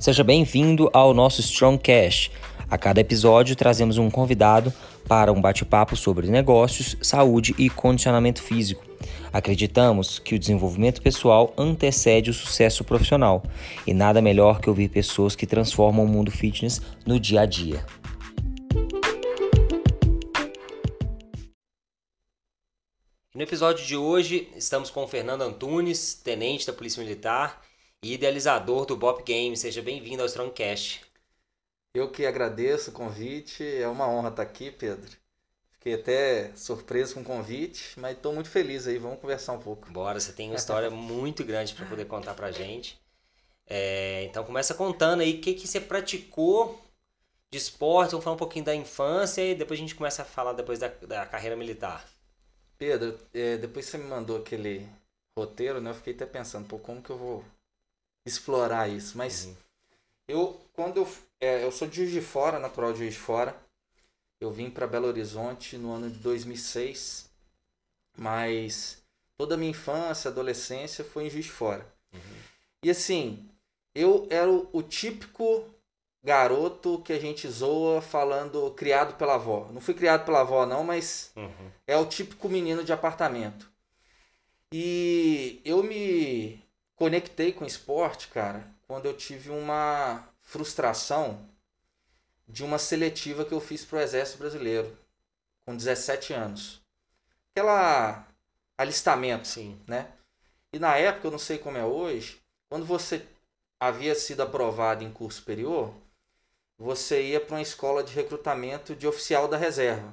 Seja bem-vindo ao nosso Strongcast. A cada episódio trazemos um convidado para um bate-papo sobre negócios, saúde e condicionamento físico. Acreditamos que o desenvolvimento pessoal antecede o sucesso profissional e nada melhor que ouvir pessoas que transformam o mundo fitness no dia a dia. No episódio de hoje, estamos com o Fernando Antunes, tenente da Polícia Militar e idealizador do Bop Game. Seja bem-vindo ao Strongcast. Eu que agradeço o convite, é uma honra estar aqui, Pedro. Fiquei até surpreso com o convite, mas estou muito feliz aí, vamos conversar um pouco. Bora, você tem uma história muito grande para poder contar pra gente. É, então começa contando aí o que, que você praticou de esporte, vamos falar um pouquinho da infância e depois a gente começa a falar depois da, da carreira militar. Pedro, é, depois que você me mandou aquele roteiro, né, eu fiquei até pensando, pô, como que eu vou explorar isso? Mas Uhum. eu, quando eu, é, eu sou de Juiz de Fora, natural de Juiz de Fora, eu vim para Belo Horizonte no ano de 2006, mas toda a minha infância, adolescência foi em Juiz de Fora. Uhum. E assim, eu era o, o típico garoto que a gente zoa falando criado pela avó. Não fui criado pela avó não, mas Uhum. é o típico menino de apartamento. E eu me conectei com o esporte, cara, quando eu tive uma frustração de uma seletiva que eu fiz pro Exército Brasileiro, com 17 anos. Aquela alistamento, Sim. né? E na época, eu não sei como é hoje, quando você havia sido aprovado em curso superior, você ia para uma escola de recrutamento de oficial da reserva.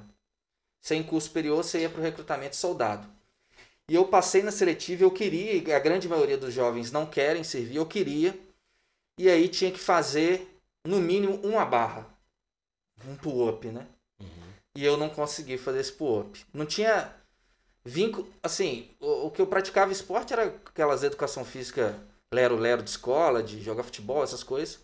Sem curso superior, você ia para o recrutamento de soldado. E eu passei na seletiva, eu queria, e a grande maioria dos jovens não querem servir, eu queria. E aí tinha que fazer, no mínimo, uma barra. Um pull-up, né? Uhum. E eu não consegui fazer esse pull-up. Não tinha vínculo. Assim, o, o que eu praticava esporte era aquelas educação física lero-lero de escola, de jogar futebol, essas coisas.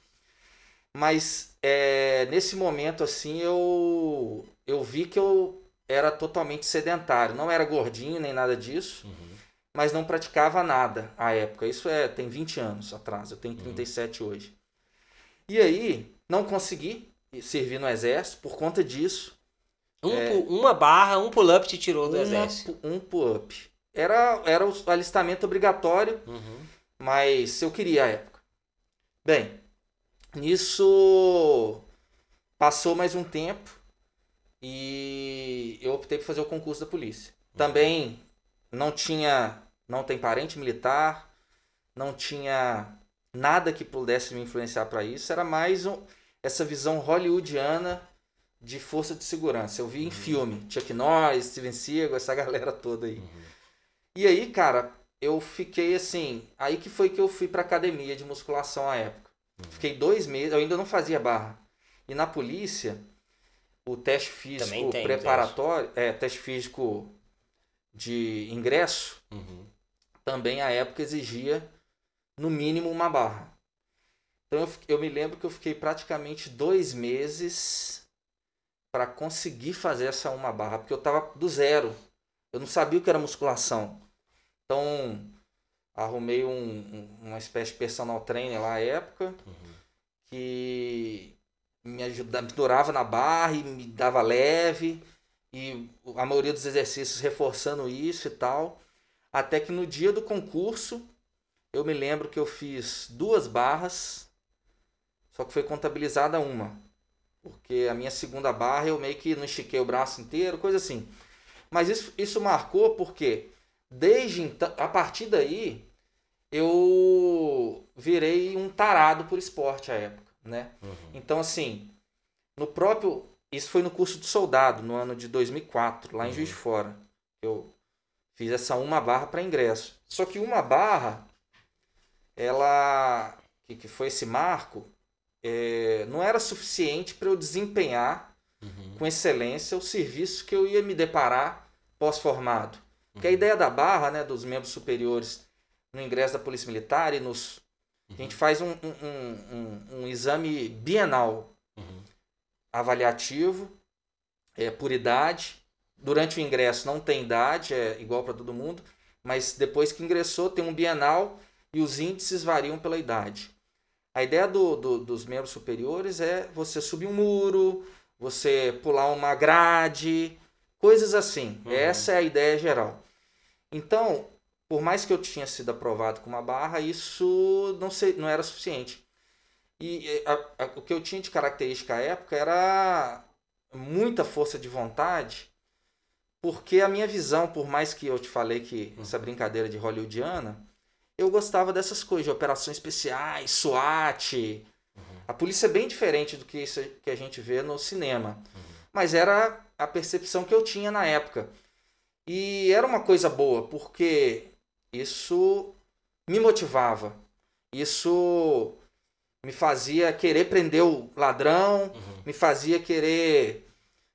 Mas é, nesse momento, assim, eu, eu vi que eu era totalmente sedentário. Não era gordinho nem nada disso, Uhum. mas não praticava nada à época. Isso é tem 20 anos atrás, eu tenho 37 hoje. E aí, não consegui servir no exército por conta disso. Um É. Uma barra, um pull-up te tirou do Uma exército. um pull-up. Era, era o alistamento obrigatório, Uhum. mas eu queria à época. Bem, nisso passou mais um tempo e eu optei por fazer o concurso da polícia. Também não tinha, não tem parente militar, não tinha nada que pudesse me influenciar para isso, era mais um- essa visão hollywoodiana de força de segurança. Eu vi em filme, Chuck Norris, Steven Seagal, essa galera toda aí. Uhum. E aí, cara, eu fiquei assim. Aí que foi que eu fui pra academia de musculação à época. Fiquei dois meses, eu ainda não fazia barra. E na polícia, o teste físico tem, preparatório, é, teste físico de ingresso, Uhum. também à época exigia no mínimo uma barra. Então eu, eu me lembro que eu fiquei praticamente dois meses para conseguir fazer essa uma barra, porque eu tava do zero. Eu não sabia o que era musculação. Então arrumei um, um- uma espécie de personal trainer lá à época Uhum. que me ajudava, me durava na barra e me dava leve e a maioria dos exercícios reforçando isso e tal. Até que no dia do concurso, eu me lembro que eu fiz duas barras, só que foi contabilizada uma. Porque a minha segunda barra eu meio que não estiquei o braço inteiro, coisa assim. Mas isso, isso marcou porque desde então, a partir daí, eu virei um tarado por esporte à época, né? Uhum. Então, assim, no próprio. Isso foi no curso de soldado, no ano de 2004, lá em Uhum. Juiz de Fora. Eu fiz essa uma barra para ingresso. Só que uma barra, ela. Que, que foi esse marco, é, não era suficiente para eu desempenhar Uhum. com excelência o serviço que eu ia me deparar pós-formado. Porque a Uhum. ideia da barra, né, dos membros superiores no ingresso da Polícia Militar e nos. A gente faz um, um, um, um- um exame bienal Uhum. avaliativo, é, por idade. Durante o ingresso não tem idade, é igual para todo mundo, mas depois que ingressou tem um bienal e os índices variam pela idade. A ideia do, do, dos membros superiores é você subir um muro, você pular uma grade, coisas assim. Uhum. Essa é a ideia geral. Então, por mais que eu tinha sido aprovado com uma barra, isso não, sei, não era suficiente. E a, a, o que eu tinha de característica à época era muita força de vontade, porque a minha visão, por mais que eu te falei que essa brincadeira de hollywoodiana, eu gostava dessas coisas, de operações especiais, SWAT. Uhum. A polícia é bem diferente do que isso que a gente vê no cinema. Uhum. Mas era a percepção que eu tinha na época. E era uma coisa boa, porque isso me motivava. Isso me fazia querer prender o ladrão, uhum. me fazia querer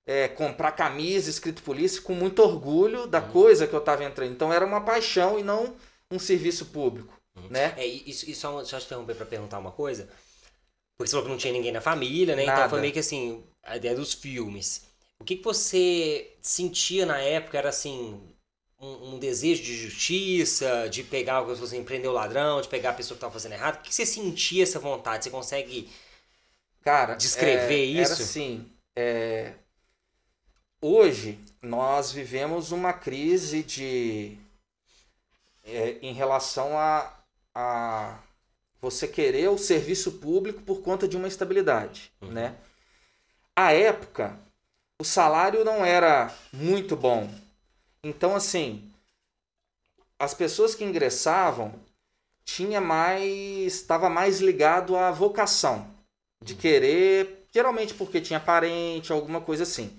é, comprar camisa escrito polícia com muito orgulho da uhum. coisa que eu estava entrando. Então era uma paixão e não um serviço público. Uhum. Né? É, isso, isso só, só te interromper para perguntar uma coisa. Porque você falou que não tinha ninguém na família, né? Nada. Então foi meio que assim, a ideia dos filmes. O que, que você sentia na época era assim, um, um, desejo de justiça, de pegar que você empreender o ladrão, de pegar a pessoa que estava fazendo errado? O que você sentia essa vontade? Você consegue Cara, descrever é, isso? Era assim, é... hoje nós vivemos uma crise de é, em relação a, a você querer o serviço público por conta de uma estabilidade, uhum. né? A época, o salário não era muito bom então, assim, as pessoas que ingressavam tinha mais estava mais ligado à vocação de uhum. querer geralmente porque tinha parente alguma coisa assim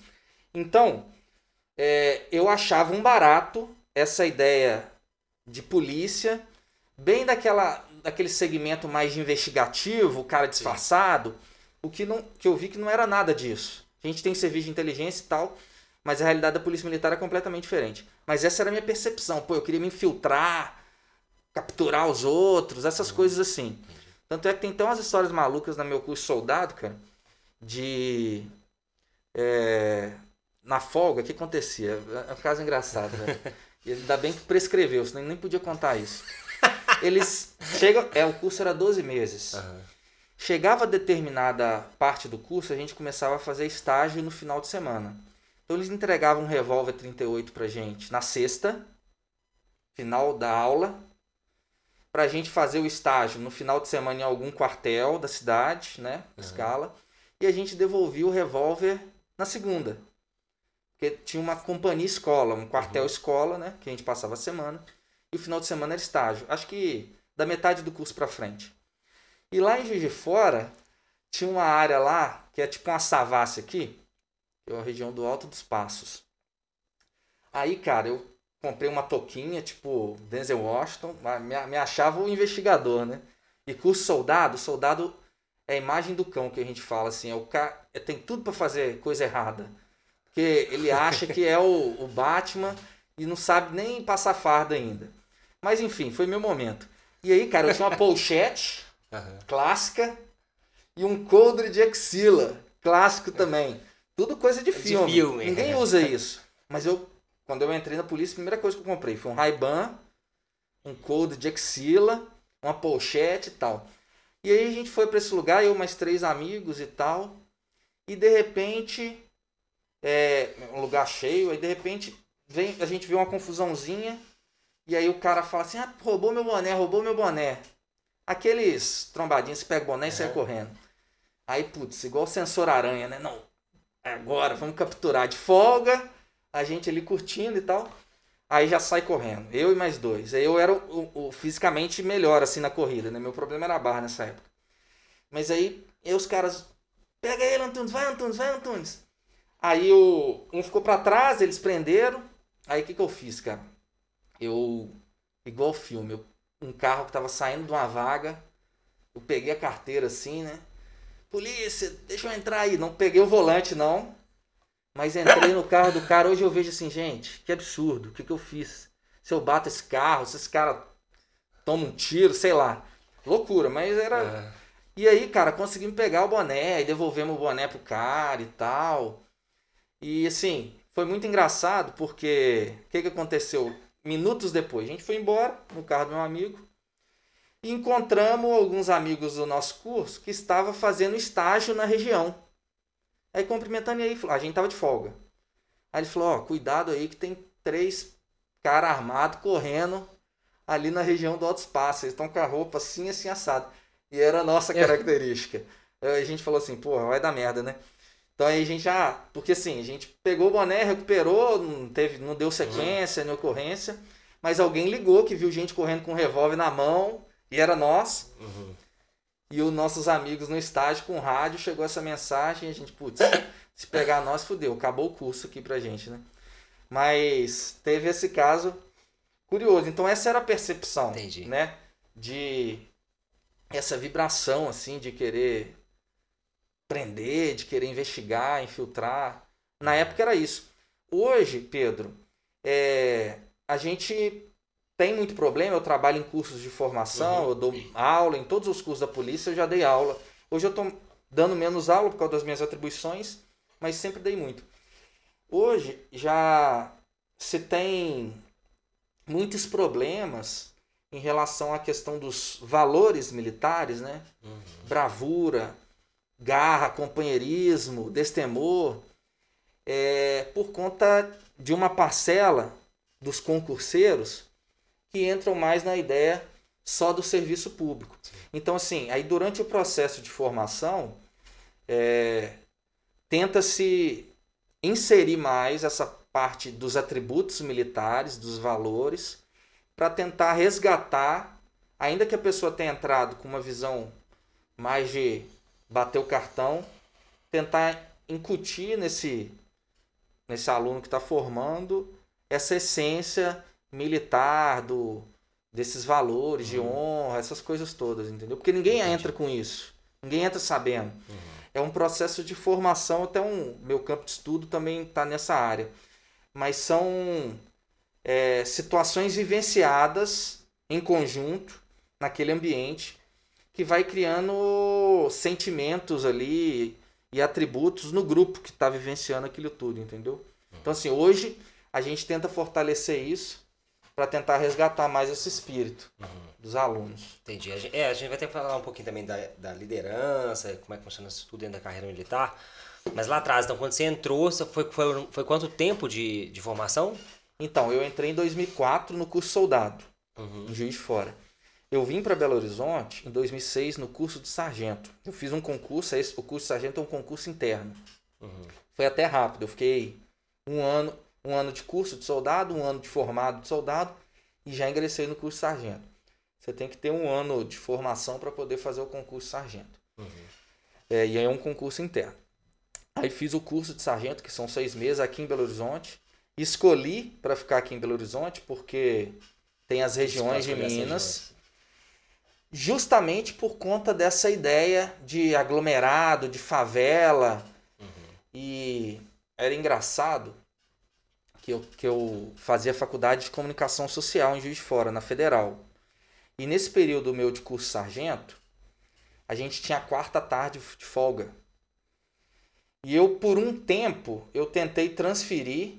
então é, eu achava um barato essa ideia de polícia bem daquela daquele segmento mais investigativo o cara disfarçado Sim. o que não que eu vi que não era nada disso a gente tem serviço de inteligência e tal mas a realidade da polícia militar é completamente diferente. Mas essa era a minha percepção. Pô, eu queria me infiltrar, capturar os outros, essas coisas assim. Tanto é que tem tão umas histórias malucas no meu curso soldado, cara, de. É, na folga, o que acontecia? É um caso engraçado, né? Ainda bem que prescreveu, senão nem podia contar isso. Eles chegam. É, o curso era 12 meses. Uhum. Chegava a determinada parte do curso, a gente começava a fazer estágio no final de semana. Então eles entregavam um revólver 38 pra gente na sexta, final da aula, pra gente fazer o estágio no final de semana em algum quartel da cidade, né? Uhum. Escala. E a gente devolvia o revólver na segunda. Porque tinha uma companhia escola, um quartel uhum. escola, né? Que a gente passava a semana. E o final de semana era estágio. Acho que da metade do curso pra frente. E lá em Juiz de Fora, tinha uma área lá, que é tipo uma savassi aqui, é a região do Alto dos Passos. Aí, cara, eu comprei uma toquinha, tipo Denzel Washington, me, me achava o investigador, né? E curso soldado, soldado é a imagem do cão que a gente fala assim, é o cara é, tem tudo para fazer coisa errada. Porque ele acha que é o, o Batman e não sabe nem passar farda ainda. Mas enfim, foi meu momento. E aí, cara, eu tinha uma pochete uhum. clássica e um coldre de axila, clássico também. Tudo coisa de filme. De filme. Ninguém usa isso. Mas eu, quando eu entrei na polícia, a primeira coisa que eu comprei foi um Ray-Ban, um cold de axila, uma pochete e tal. E aí a gente foi para esse lugar, eu mais três amigos e tal. E de repente, é, um lugar cheio, aí de repente vem, a gente vê uma confusãozinha. E aí o cara fala assim: ah, roubou meu boné, roubou meu boné. Aqueles trombadinhos, você pega o boné e sai correndo. Aí, putz, igual o sensor aranha, né? Não, agora, vamos capturar de folga, a gente ali curtindo e tal. Aí já sai correndo, eu e mais dois. Aí eu era o, o, fisicamente melhor assim na corrida, né? Meu problema era a barra nessa época. Mas aí, aí os caras, pega ele, Antunes, vai Antunes, vai Antunes. Aí o, um ficou para trás, eles prenderam. Aí o que, que eu fiz, cara? Eu, igual filme, eu, um carro que tava saindo de uma vaga, eu peguei a carteira assim, né? Polícia, deixa eu entrar aí. Não peguei o volante, não. Mas entrei no carro do cara. Hoje eu vejo assim, gente, que absurdo. O que, que eu fiz? Se eu bato esse carro, se esse cara toma um tiro, sei lá. Loucura, mas era. É. E aí, cara, conseguimos pegar o boné e devolvemos o boné pro cara e tal. E assim, foi muito engraçado porque o que, que aconteceu? Minutos depois, a gente foi embora no carro do meu amigo. Encontramos alguns amigos do nosso curso que estavam fazendo estágio na região. Aí cumprimentando ele, a gente tava de folga. Aí ele falou, ó, cuidado aí que tem três caras armados correndo ali na região do alto espaço. Eles estão com a roupa assim, assim, assado. E era a nossa é. característica. Aí a gente falou assim, porra, vai dar merda, né? Então aí a gente já. Porque assim, a gente pegou o boné, recuperou, não, teve, não deu sequência, uhum. nem ocorrência. Mas alguém ligou que viu gente correndo com um revólver na mão, e era nós. Uhum. E os nossos amigos no estágio com rádio chegou essa mensagem e a gente, putz, se pegar nós, fudeu, acabou o curso aqui pra gente, né? Mas teve esse caso curioso. Então essa era a percepção, Entendi. né? De essa vibração, assim, de querer prender, de querer investigar, infiltrar. Na época era isso. Hoje, Pedro, é, a gente tem muito problema. Eu trabalho em cursos de formação, uhum. eu dou aula em todos os cursos da polícia, eu já dei aula. Hoje eu estou dando menos aula por causa das minhas atribuições, mas sempre dei muito. Hoje já se tem muitos problemas em relação à questão dos valores militares, né? Uhum. Bravura, garra, companheirismo, destemor, é, por conta de uma parcela dos concurseiros que entram mais na ideia só do serviço público. Então, assim, aí durante o processo de formação, é, tenta-se inserir mais essa parte dos atributos militares, dos valores, para tentar resgatar, ainda que a pessoa tenha entrado com uma visão mais de bater o cartão, tentar incutir nesse, nesse aluno que está formando essa essência militar do desses valores uhum. de honra, essas coisas todas, entendeu? Porque ninguém Entendi. entra com isso. Ninguém entra sabendo. Uhum. É um processo de formação, até um meu campo de estudo também está nessa área. Mas são é, situações vivenciadas em conjunto naquele ambiente que vai criando sentimentos ali e atributos no grupo que está vivenciando aquilo tudo, entendeu? Então assim, hoje a gente tenta fortalecer isso para tentar resgatar mais esse espírito uhum. dos alunos. Entendi. A gente, é, a gente vai ter que falar um pouquinho também da, da liderança, como é que funciona isso tudo dentro da carreira militar. Mas lá atrás, então, quando você entrou, foi, foi, foi quanto tempo de, de formação? Então, eu entrei em 2004 no curso soldado, uhum. em Juiz de Fora. Eu vim para Belo Horizonte em 2006 no curso de sargento. Eu fiz um concurso, esse, o curso de sargento é um concurso interno. Uhum. Foi até rápido, eu fiquei um ano, um ano de curso de soldado, um ano de formado de soldado e já ingressei no curso sargento. Você tem que ter um ano de formação para poder fazer o concurso sargento. Uhum. É, e aí é um concurso interno. Aí fiz o curso de sargento, que são seis meses, aqui em Belo Horizonte. Escolhi para ficar aqui em Belo Horizonte porque tem as regiões de Minas. Justamente por conta dessa ideia de aglomerado, de favela. Uhum. E era engraçado que eu, que eu fazia faculdade de comunicação social em Juiz de Fora, na Federal. E nesse período meu de curso sargento, a gente tinha a quarta tarde de folga. E eu, por um tempo, eu tentei transferir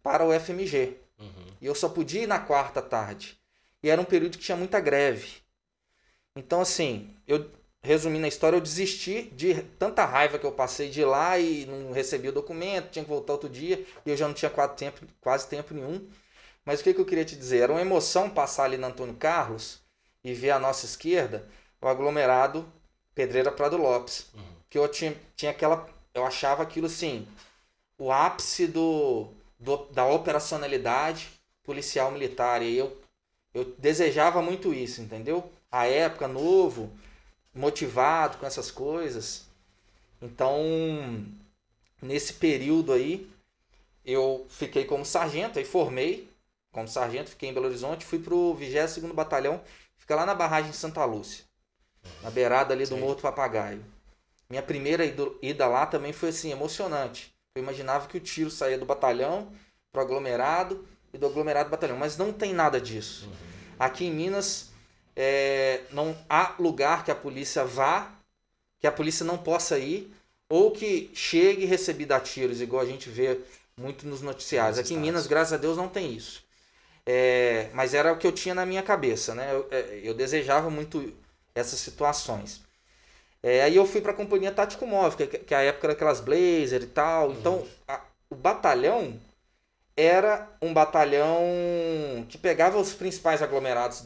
para o FMG. Uhum. E eu só podia ir na quarta tarde. E era um período que tinha muita greve. Então, assim, eu resumindo a história, eu desisti de tanta raiva que eu passei de lá e não recebi o documento, tinha que voltar outro dia e eu já não tinha quase tempo, quase tempo nenhum. Mas o que, que eu queria te dizer? Era uma emoção passar ali na Antônio Carlos e ver à nossa esquerda o aglomerado Pedreira Prado Lopes. Uhum. Que eu tinha, tinha aquela. Eu achava aquilo assim, o ápice do, do, da operacionalidade policial militar. E eu, eu desejava muito isso, entendeu? A época, novo, motivado com essas coisas. Então, nesse período aí, eu fiquei como sargento, aí formei como sargento, fiquei em Belo Horizonte, fui pro 22º Batalhão, fica lá na barragem Santa Lúcia, na beirada ali do Sim. Morro do Papagaio. Minha primeira ida lá também foi assim, emocionante. Eu imaginava que o tiro saía do batalhão pro aglomerado e do aglomerado batalhão, mas não tem nada disso. Uhum. Aqui em Minas é, não há lugar que a polícia vá, que a polícia não possa ir, ou que chegue recebida a tiros, igual a gente vê muito nos noticiários. Aqui em Minas, graças a Deus, não tem isso. É, mas era o que eu tinha na minha cabeça, né? Eu, é, eu desejava muito essas situações. É, aí eu fui para a companhia Tático Móvel, que, que a época era aquelas Blazer e tal. Uhum. Então, a, o batalhão era um batalhão que pegava os principais aglomerados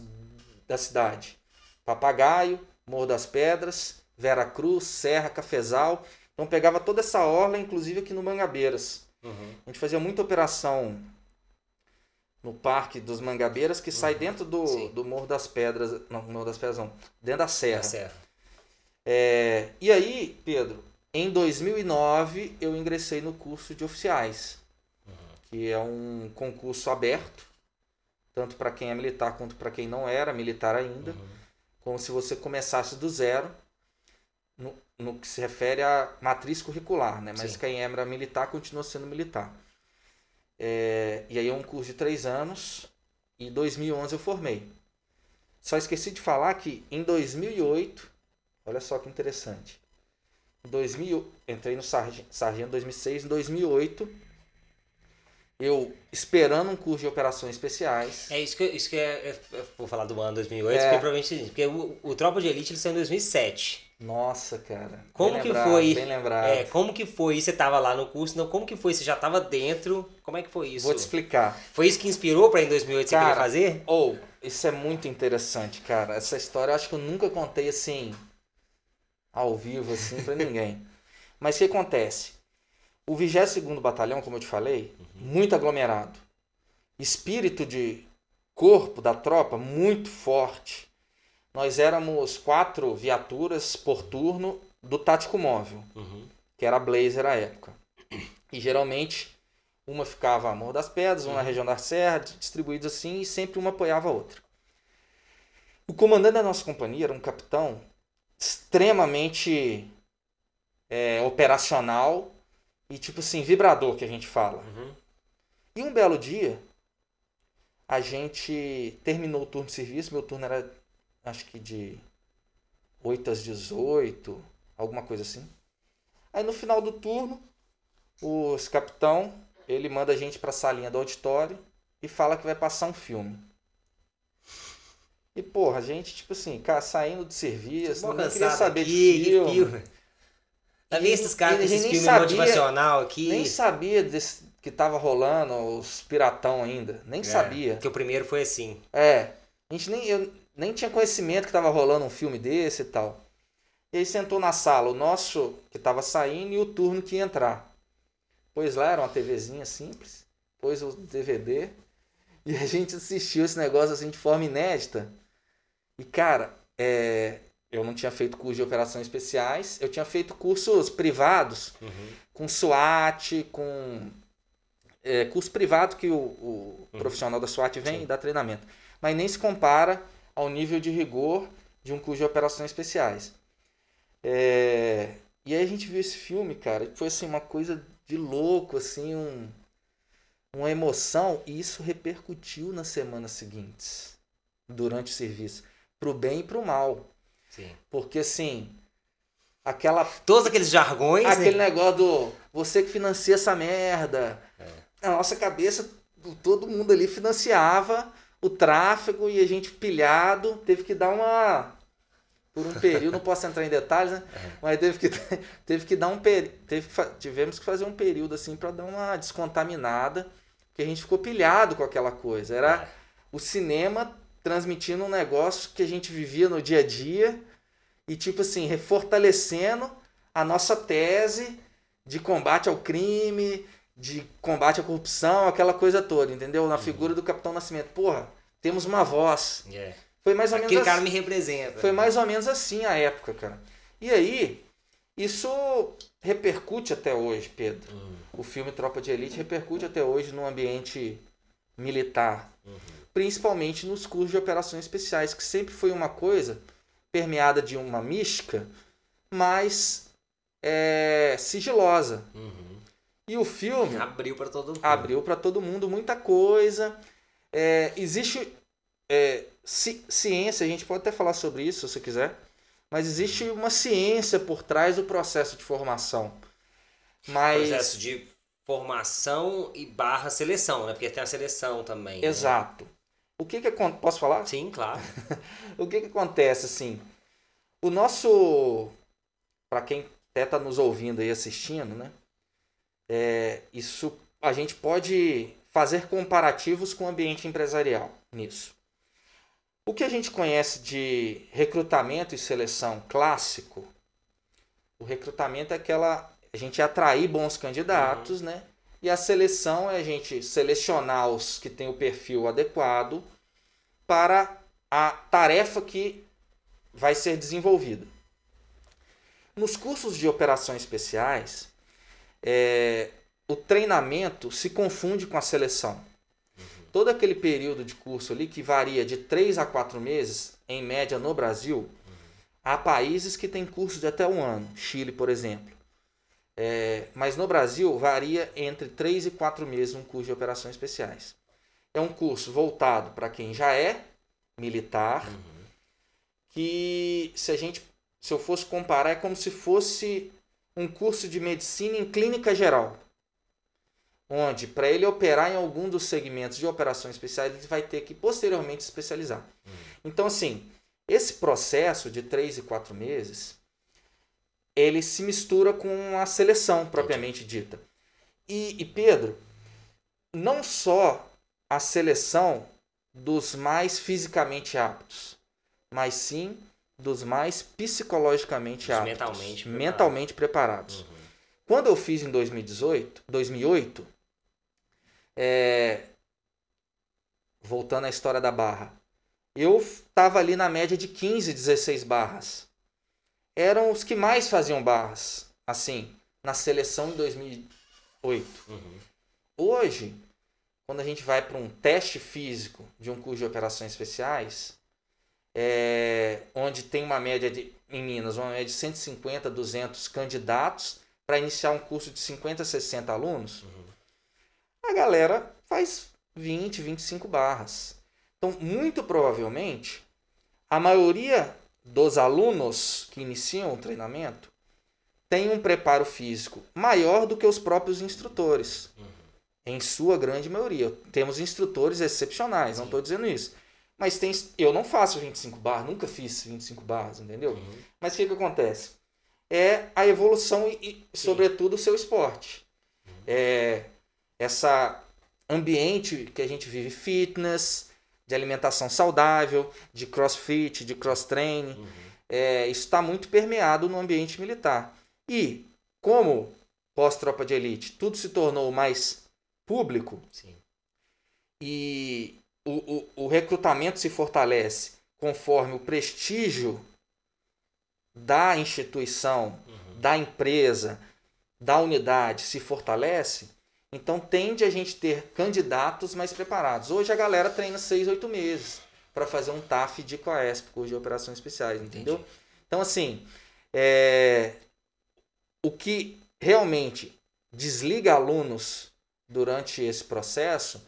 da cidade. Papagaio, Morro das Pedras, Vera Cruz, Serra, Cafezal. Então pegava toda essa orla, inclusive aqui no Mangabeiras. Uhum. A gente fazia muita operação no Parque dos Mangabeiras, que uhum. sai dentro do, do Morro das Pedras. Não, Morro das Pedras não. Dentro da Serra. Da Serra. É, e aí, Pedro, em 2009 eu ingressei no curso de oficiais, uhum. que é um concurso aberto, tanto para quem é militar quanto para quem não era militar ainda, uhum. como se você começasse do zero, no, no que se refere à matriz curricular, né? Mas Sim. quem era militar continua sendo militar. É, e aí é um curso de três anos, e em 2011 eu formei. Só esqueci de falar que em 2008 Olha só que interessante. Em 2000, entrei no Sargento, em 2006. Em 2008, eu esperando um curso de operações especiais. É isso que, isso que é, é, é vou falar do ano 2008, é. porque provavelmente porque o, o Tropa de Elite ele saiu em 2007. Nossa, cara. Como que lembrado, foi? Bem lembrado. É, como que foi? Você estava lá no curso, não? Como que foi? Você já estava dentro? Como é que foi isso? Vou te explicar. Foi isso que inspirou para em 2008 cara, você querer fazer? Ou, oh, isso é muito interessante, cara. Essa história eu acho que eu nunca contei assim ao vivo assim para ninguém. Mas o que acontece? O 22º Batalhão, como eu te falei, uhum. muito aglomerado. Espírito de corpo da tropa muito forte. Nós éramos quatro viaturas por turno do tático móvel, uhum. que era a Blazer à época. E geralmente uma ficava a Morro das Pedras, uma na região da Serra, distribuídos assim, e sempre uma apoiava a outra. O comandante da nossa companhia era um capitão extremamente é, operacional e tipo assim, vibrador que a gente fala. Uhum. E um belo dia, a gente terminou o turno de serviço, meu turno era acho que de 8 às 18, alguma coisa assim. Aí no final do turno, o capitão, ele manda a gente para a salinha do auditório e fala que vai passar um filme. E, porra, a gente, tipo assim, cara, saindo de serviço, não queria saber aqui, de filme. filme. Tá vendo esses caras com esses filmes sabia, motivacional aqui? Nem sabia desse, que tava rolando os piratão ainda. Nem é, sabia. Que o primeiro foi assim. É. A gente nem, eu nem tinha conhecimento que tava rolando um filme desse e tal. E aí sentou na sala o nosso que tava saindo e o turno que ia entrar. Pois lá era uma TVzinha simples. Pôs o DVD. E a gente assistiu esse negócio assim de forma inédita. E, cara, é, eu não tinha feito curso de operações especiais, eu tinha feito cursos privados, uhum. com SWAT, com. É, curso privado que o, o uhum. profissional da SWAT vem Sim. e dá treinamento. Mas nem se compara ao nível de rigor de um curso de operações especiais. É, e aí a gente viu esse filme, cara, foi assim, uma coisa de louco, assim, um, uma emoção, e isso repercutiu nas semanas seguintes, durante o serviço pro bem e pro mal. Sim. Porque assim, aquela. Todos aqueles jargões. Aquele né? negócio do você que financia essa merda. É. Na nossa cabeça, todo mundo ali financiava o tráfego e a gente pilhado teve que dar uma. Por um período, não posso entrar em detalhes, né? É. Mas teve que, teve que dar um período. Teve que, tivemos que fazer um período assim para dar uma descontaminada, porque a gente ficou pilhado com aquela coisa. Era é. o cinema transmitindo um negócio que a gente vivia no dia a dia e, tipo assim, refortalecendo a nossa tese de combate ao crime, de combate à corrupção, aquela coisa toda, entendeu? Na uhum. figura do Capitão Nascimento. Porra, temos uma voz. Yeah. Foi mais ou Aquele menos cara assim. me representa. Foi mais ou menos assim a época, cara. E aí, isso repercute até hoje, Pedro. Uhum. O filme Tropa de Elite repercute até hoje no ambiente militar. Uhum principalmente nos cursos de operações especiais, que sempre foi uma coisa permeada de uma mística, mas é, sigilosa. Uhum. E o filme abriu para todo mundo. Abriu para todo mundo muita coisa. É, existe é, ci, ciência, a gente pode até falar sobre isso se você quiser, mas existe uma ciência por trás do processo de formação. Mas... Processo de formação e barra seleção, né? Porque tem a seleção também. Né? Exato. Né? O que que posso falar? Sim, claro. o que que acontece assim? O nosso para quem até está nos ouvindo e assistindo, né? É, isso a gente pode fazer comparativos com o ambiente empresarial nisso. O que a gente conhece de recrutamento e seleção clássico, o recrutamento é aquela a gente atrair bons candidatos, uhum. né? E a seleção é a gente selecionar os que têm o perfil adequado para a tarefa que vai ser desenvolvida. Nos cursos de operações especiais, é, o treinamento se confunde com a seleção. Uhum. Todo aquele período de curso ali, que varia de 3 a 4 meses, em média no Brasil, uhum. há países que têm cursos de até um ano. Chile, por exemplo. É, mas no Brasil varia entre 3 e 4 meses um curso de operações especiais. É um curso voltado para quem já é militar, uhum. que se a gente se eu fosse comparar, é como se fosse um curso de medicina em clínica geral. Onde, para ele operar em algum dos segmentos de operações especiais, ele vai ter que posteriormente especializar. Hum. Então, assim, esse processo de três e quatro meses, ele se mistura com a seleção propriamente dita. E, e Pedro, não só a seleção dos mais fisicamente aptos, mas sim dos mais psicologicamente aptos, mentalmente, mentalmente preparados. Uhum. Quando eu fiz em 2018, 2008, é, voltando à história da barra, eu estava ali na média de 15, 16 barras. Eram os que mais faziam barras, assim, na seleção em 2008. Uhum. Hoje, quando a gente vai para um teste físico de um curso de operações especiais, é, onde tem uma média de, em Minas, uma média de 150, 200 candidatos para iniciar um curso de 50, 60 alunos, uhum. a galera faz 20, 25 barras. Então, muito provavelmente, a maioria dos alunos que iniciam o treinamento tem um preparo físico maior do que os próprios instrutores. Uhum. Em sua grande maioria. Temos instrutores excepcionais, não estou dizendo isso. Mas tem, eu não faço 25 barras, nunca fiz 25 barras, entendeu? Uhum. Mas o que, que acontece? É a evolução e, e sobretudo, o seu esporte. Uhum. É essa ambiente que a gente vive fitness, de alimentação saudável, de crossfit, de cross-training. Uhum. É, isso está muito permeado no ambiente militar. E, como pós-tropa de elite, tudo se tornou mais público, Sim. e o, o, o recrutamento se fortalece conforme o prestígio da instituição, uhum. da empresa, da unidade se fortalece, então tende a gente ter candidatos mais preparados. Hoje a galera treina seis, oito meses para fazer um TAF de COESP, curso de operações especiais, entendeu? Entendi. Então assim, é... o que realmente desliga alunos durante esse processo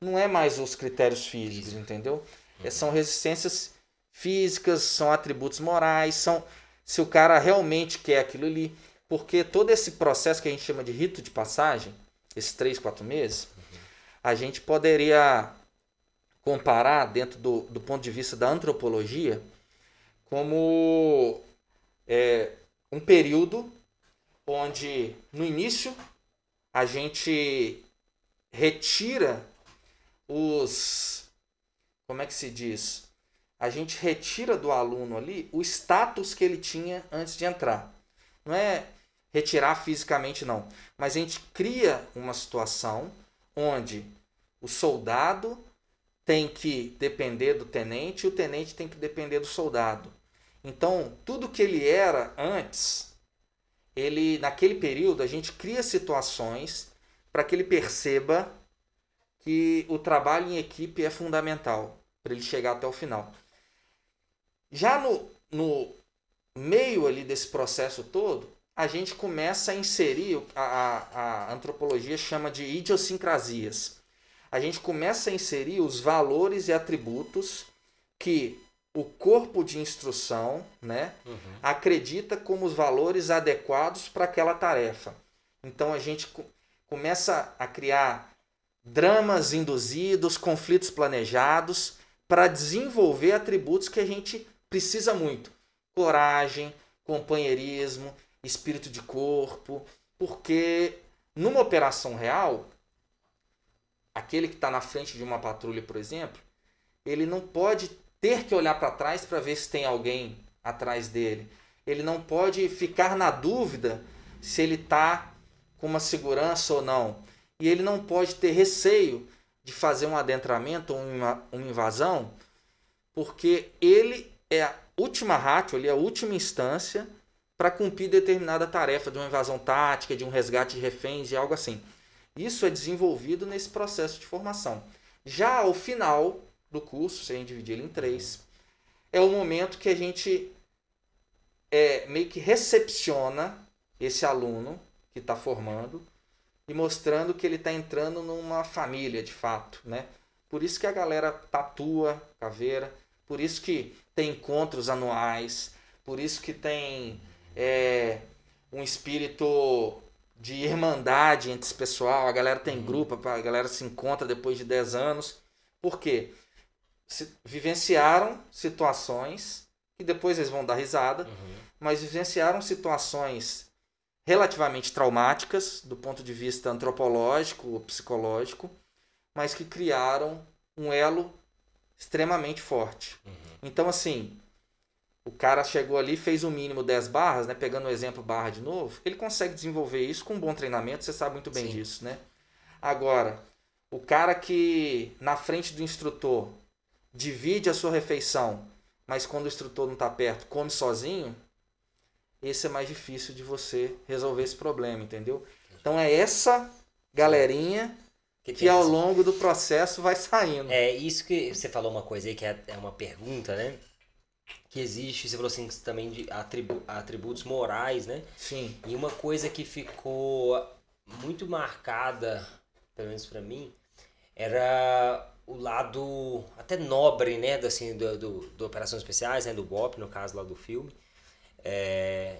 não é mais os critérios físicos, entendeu? É, são resistências físicas, são atributos morais, são se o cara realmente quer aquilo ali. Porque todo esse processo que a gente chama de rito de passagem, esses três, quatro meses, a gente poderia comparar dentro do, do ponto de vista da antropologia como é, um período onde no início a gente retira os. Como é que se diz? A gente retira do aluno ali o status que ele tinha antes de entrar. Não é retirar fisicamente, não. Mas a gente cria uma situação onde o soldado tem que depender do tenente e o tenente tem que depender do soldado. Então, tudo que ele era antes, ele naquele período a gente cria situações para que ele perceba que o trabalho em equipe é fundamental para ele chegar até o final. Já no, no meio ali desse processo todo, a gente começa a inserir, a, a, a antropologia chama de idiosincrasias. A gente começa a inserir os valores e atributos que o corpo de instrução né, uhum. acredita como os valores adequados para aquela tarefa. Então a gente começa a criar dramas induzidos, conflitos planejados, para desenvolver atributos que a gente precisa muito: coragem, companheirismo, espírito de corpo, porque numa operação real, aquele que está na frente de uma patrulha, por exemplo, ele não pode ter que olhar para trás para ver se tem alguém atrás dele. Ele não pode ficar na dúvida se ele está com uma segurança ou não. E ele não pode ter receio de fazer um adentramento ou uma, uma invasão, porque ele é a última ratio, ele é a última instância para cumprir determinada tarefa de uma invasão tática, de um resgate de reféns e algo assim. Isso é desenvolvido nesse processo de formação. Já ao final do curso, se a gente dividir ele em três, é o momento que a gente é, meio que recepciona esse aluno que está formando e mostrando que ele está entrando numa família de fato, né? Por isso que a galera tatua caveira, por isso que tem encontros anuais, por isso que tem é, um espírito de irmandade entre esse pessoal, a galera tem uhum. grupo, a galera se encontra depois de 10 anos. Por quê? Se, vivenciaram situações que depois eles vão dar risada, uhum. mas vivenciaram situações relativamente traumáticas do ponto de vista antropológico ou psicológico, mas que criaram um elo extremamente forte. Uhum. Então, assim, o cara chegou ali, fez o mínimo 10 barras, né? Pegando o exemplo barra de novo, ele consegue desenvolver isso com um bom treinamento, você sabe muito bem Sim. disso, né? Agora, o cara que na frente do instrutor divide a sua refeição, mas quando o instrutor não está perto, come sozinho, esse é mais difícil de você resolver esse problema, entendeu? Então é essa galerinha que, que ao longo do processo vai saindo. É isso que você falou uma coisa aí que é, é uma pergunta, né? Que existe, você falou assim, também de atribu atributos morais, né? Sim. E uma coisa que ficou muito marcada, pelo menos para mim, era o lado até nobre, né, do, assim, do, do, do Operações Especiais, né, do BOP, no caso lá do filme. É,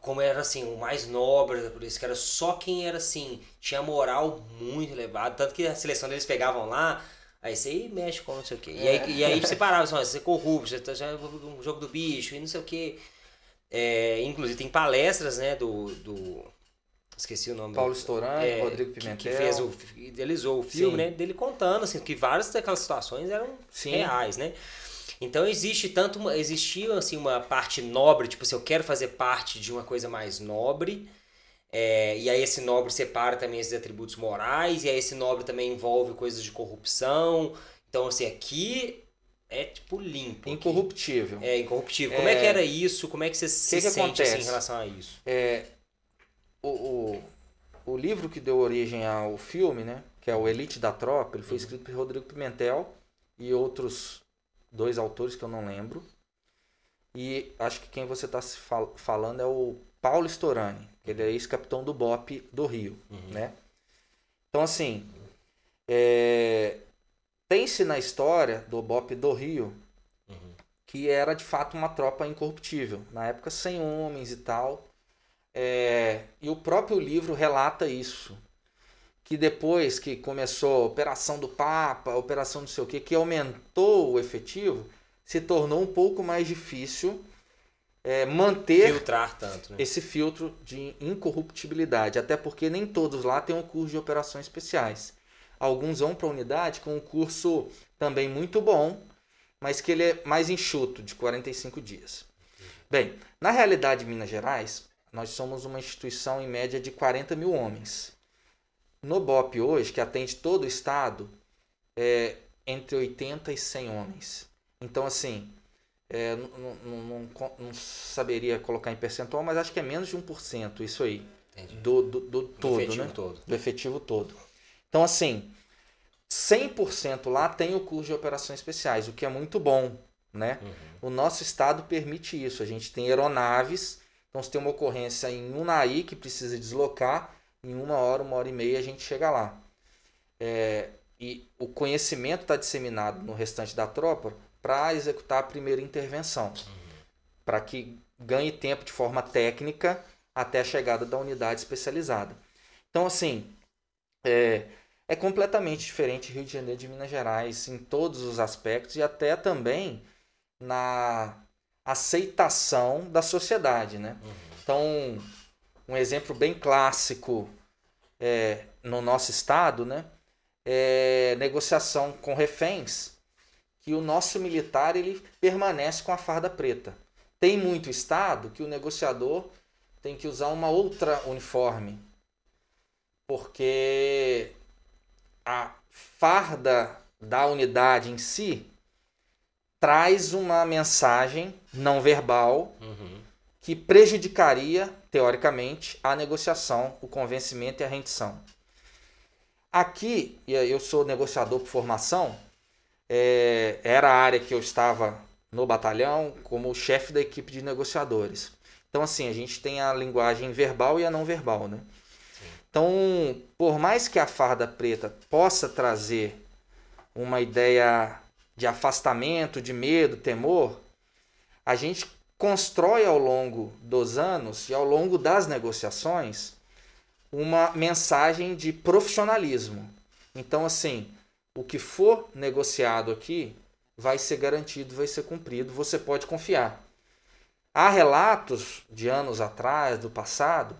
como era assim, o mais nobre da polícia, que era só quem era assim, tinha moral muito elevada, tanto que a seleção deles pegavam lá, Aí você mexe com não sei o quê. E aí, é. e aí você parava, assim, você é corrupto, você tá já um jogo do bicho e não sei o quê. É, inclusive tem palestras, né, do. do esqueci o nome. Paulo Storani, é, Rodrigo Pimentel. Que, que, fez o, idealizou o filme, Sim. né? Dele contando, assim, que várias daquelas situações eram Sim. reais, né? Então existe tanto. Existia assim, uma parte nobre, tipo, se eu quero fazer parte de uma coisa mais nobre é, e aí esse nobre separa também esses atributos morais, e aí esse nobre também envolve coisas de corrupção. Então, assim, aqui é tipo limpo. Incorruptível. Aqui. É, incorruptível. Como é... é... que era isso? Como é que você se que sente assim, em relação a isso? É, o, o, o livro que deu origem ao filme, né, que é o Elite da Tropa, ele foi uhum. escrito por Rodrigo Pimentel e outros dois autores que eu não lembro. E acho que quem você está fal falando é o Paulo Storani, ele é ex-capitão do BOP do Rio, uhum. né? Então, assim, é... tem-se na história do BOP do Rio uhum. que era, de fato, uma tropa incorruptível. Na época, sem homens e tal. É... E o próprio livro relata isso. Que depois que começou a Operação do Papa, a Operação não sei o que, que aumentou o efetivo, se tornou um pouco mais difícil é, manter filtrar tanto, né? esse filtro de incorruptibilidade, até porque nem todos lá têm um curso de operações especiais. Alguns vão para a unidade com um curso também muito bom, mas que ele é mais enxuto, de 45 dias. Bem, na realidade de Minas Gerais, nós somos uma instituição em média de 40 mil homens. No BOP hoje, que atende todo o estado, é entre 80 e 100 homens. Então, assim, é, não, não, não, não, saberia colocar em percentual, mas acho que é menos de 1% isso aí. Do, do, do, todo, do efetivo né? todo. Do efetivo todo. Então, assim, 100% lá tem o curso de operações especiais, o que é muito bom. Né? Uhum. O nosso estado permite isso. A gente tem aeronaves, então se tem uma ocorrência em Unai que precisa deslocar, em uma hora, uma hora e meia a gente chega lá. É, e o conhecimento está disseminado no restante da tropa para executar a primeira intervenção, para que ganhe tempo de forma técnica até a chegada da unidade especializada. Então, assim, é, é completamente diferente Rio de Janeiro de Minas Gerais em todos os aspectos e até também na aceitação da sociedade, né? Então, um exemplo bem clássico é, no nosso estado, né? É negociação com reféns, que o nosso militar ele permanece com a farda preta. Tem muito estado que o negociador tem que usar uma outra uniforme, porque a farda da unidade em si traz uma mensagem não verbal uhum. que prejudicaria, teoricamente, a negociação, o convencimento e a rendição. Aqui, eu sou negociador por formação, é, era a área que eu estava no batalhão como chefe da equipe de negociadores. Então, assim, a gente tem a linguagem verbal e a não verbal, né? Então, por mais que a farda preta possa trazer uma ideia de afastamento, de medo, temor, a gente constrói ao longo dos anos e ao longo das negociações uma mensagem de profissionalismo. Então, assim, o que for negociado aqui vai ser garantido, vai ser cumprido, você pode confiar. Há relatos de anos atrás, do passado,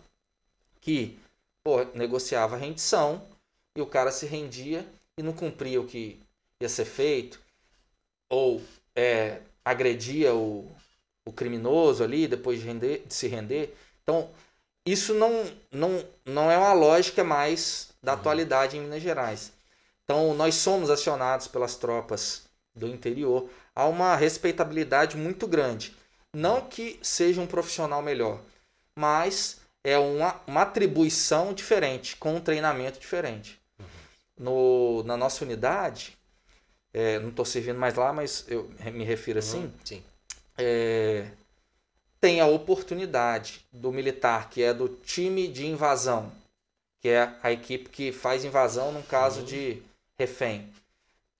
que pô, negociava rendição e o cara se rendia e não cumpria o que ia ser feito, ou é, agredia o, o criminoso ali depois de, render, de se render. Então, isso não, não, não é uma lógica mais da uhum. atualidade em Minas Gerais. Então, nós somos acionados pelas tropas do interior. Há uma respeitabilidade muito grande. Não que seja um profissional melhor, mas é uma, uma atribuição diferente, com um treinamento diferente. Uhum. No, na nossa unidade, é, não estou servindo mais lá, mas eu me refiro assim. Uhum, sim. É, tem a oportunidade do militar, que é do time de invasão, que é a equipe que faz invasão no caso uhum. de refém.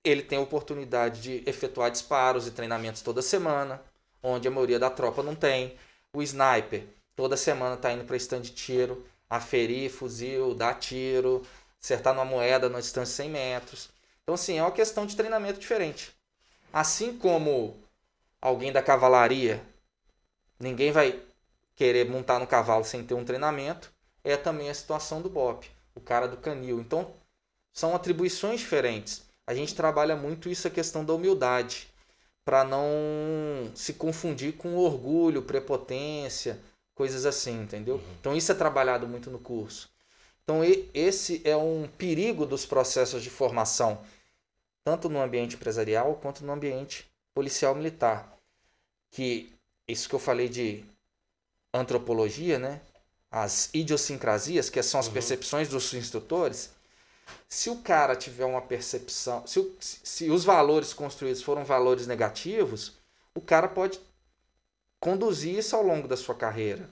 Ele tem a oportunidade de efetuar disparos e treinamentos toda semana, onde a maioria da tropa não tem. O sniper, toda semana está indo para stand de tiro, aferir fuzil, dar tiro, acertar numa moeda na distância de 100 metros. Então, assim, é uma questão de treinamento diferente. Assim como alguém da cavalaria, ninguém vai querer montar no cavalo sem ter um treinamento, é também a situação do BOP, o cara do canil. Então, são atribuições diferentes. A gente trabalha muito isso, a questão da humildade, para não se confundir com orgulho, prepotência, coisas assim, entendeu? Uhum. Então, isso é trabalhado muito no curso. Então, esse é um perigo dos processos de formação tanto no ambiente empresarial quanto no ambiente policial militar. Que isso que eu falei de antropologia, né? As idiosincrasias, que são as uhum. percepções dos instrutores. Se o cara tiver uma percepção, se, o, se os valores construídos foram valores negativos, o cara pode conduzir isso ao longo da sua carreira.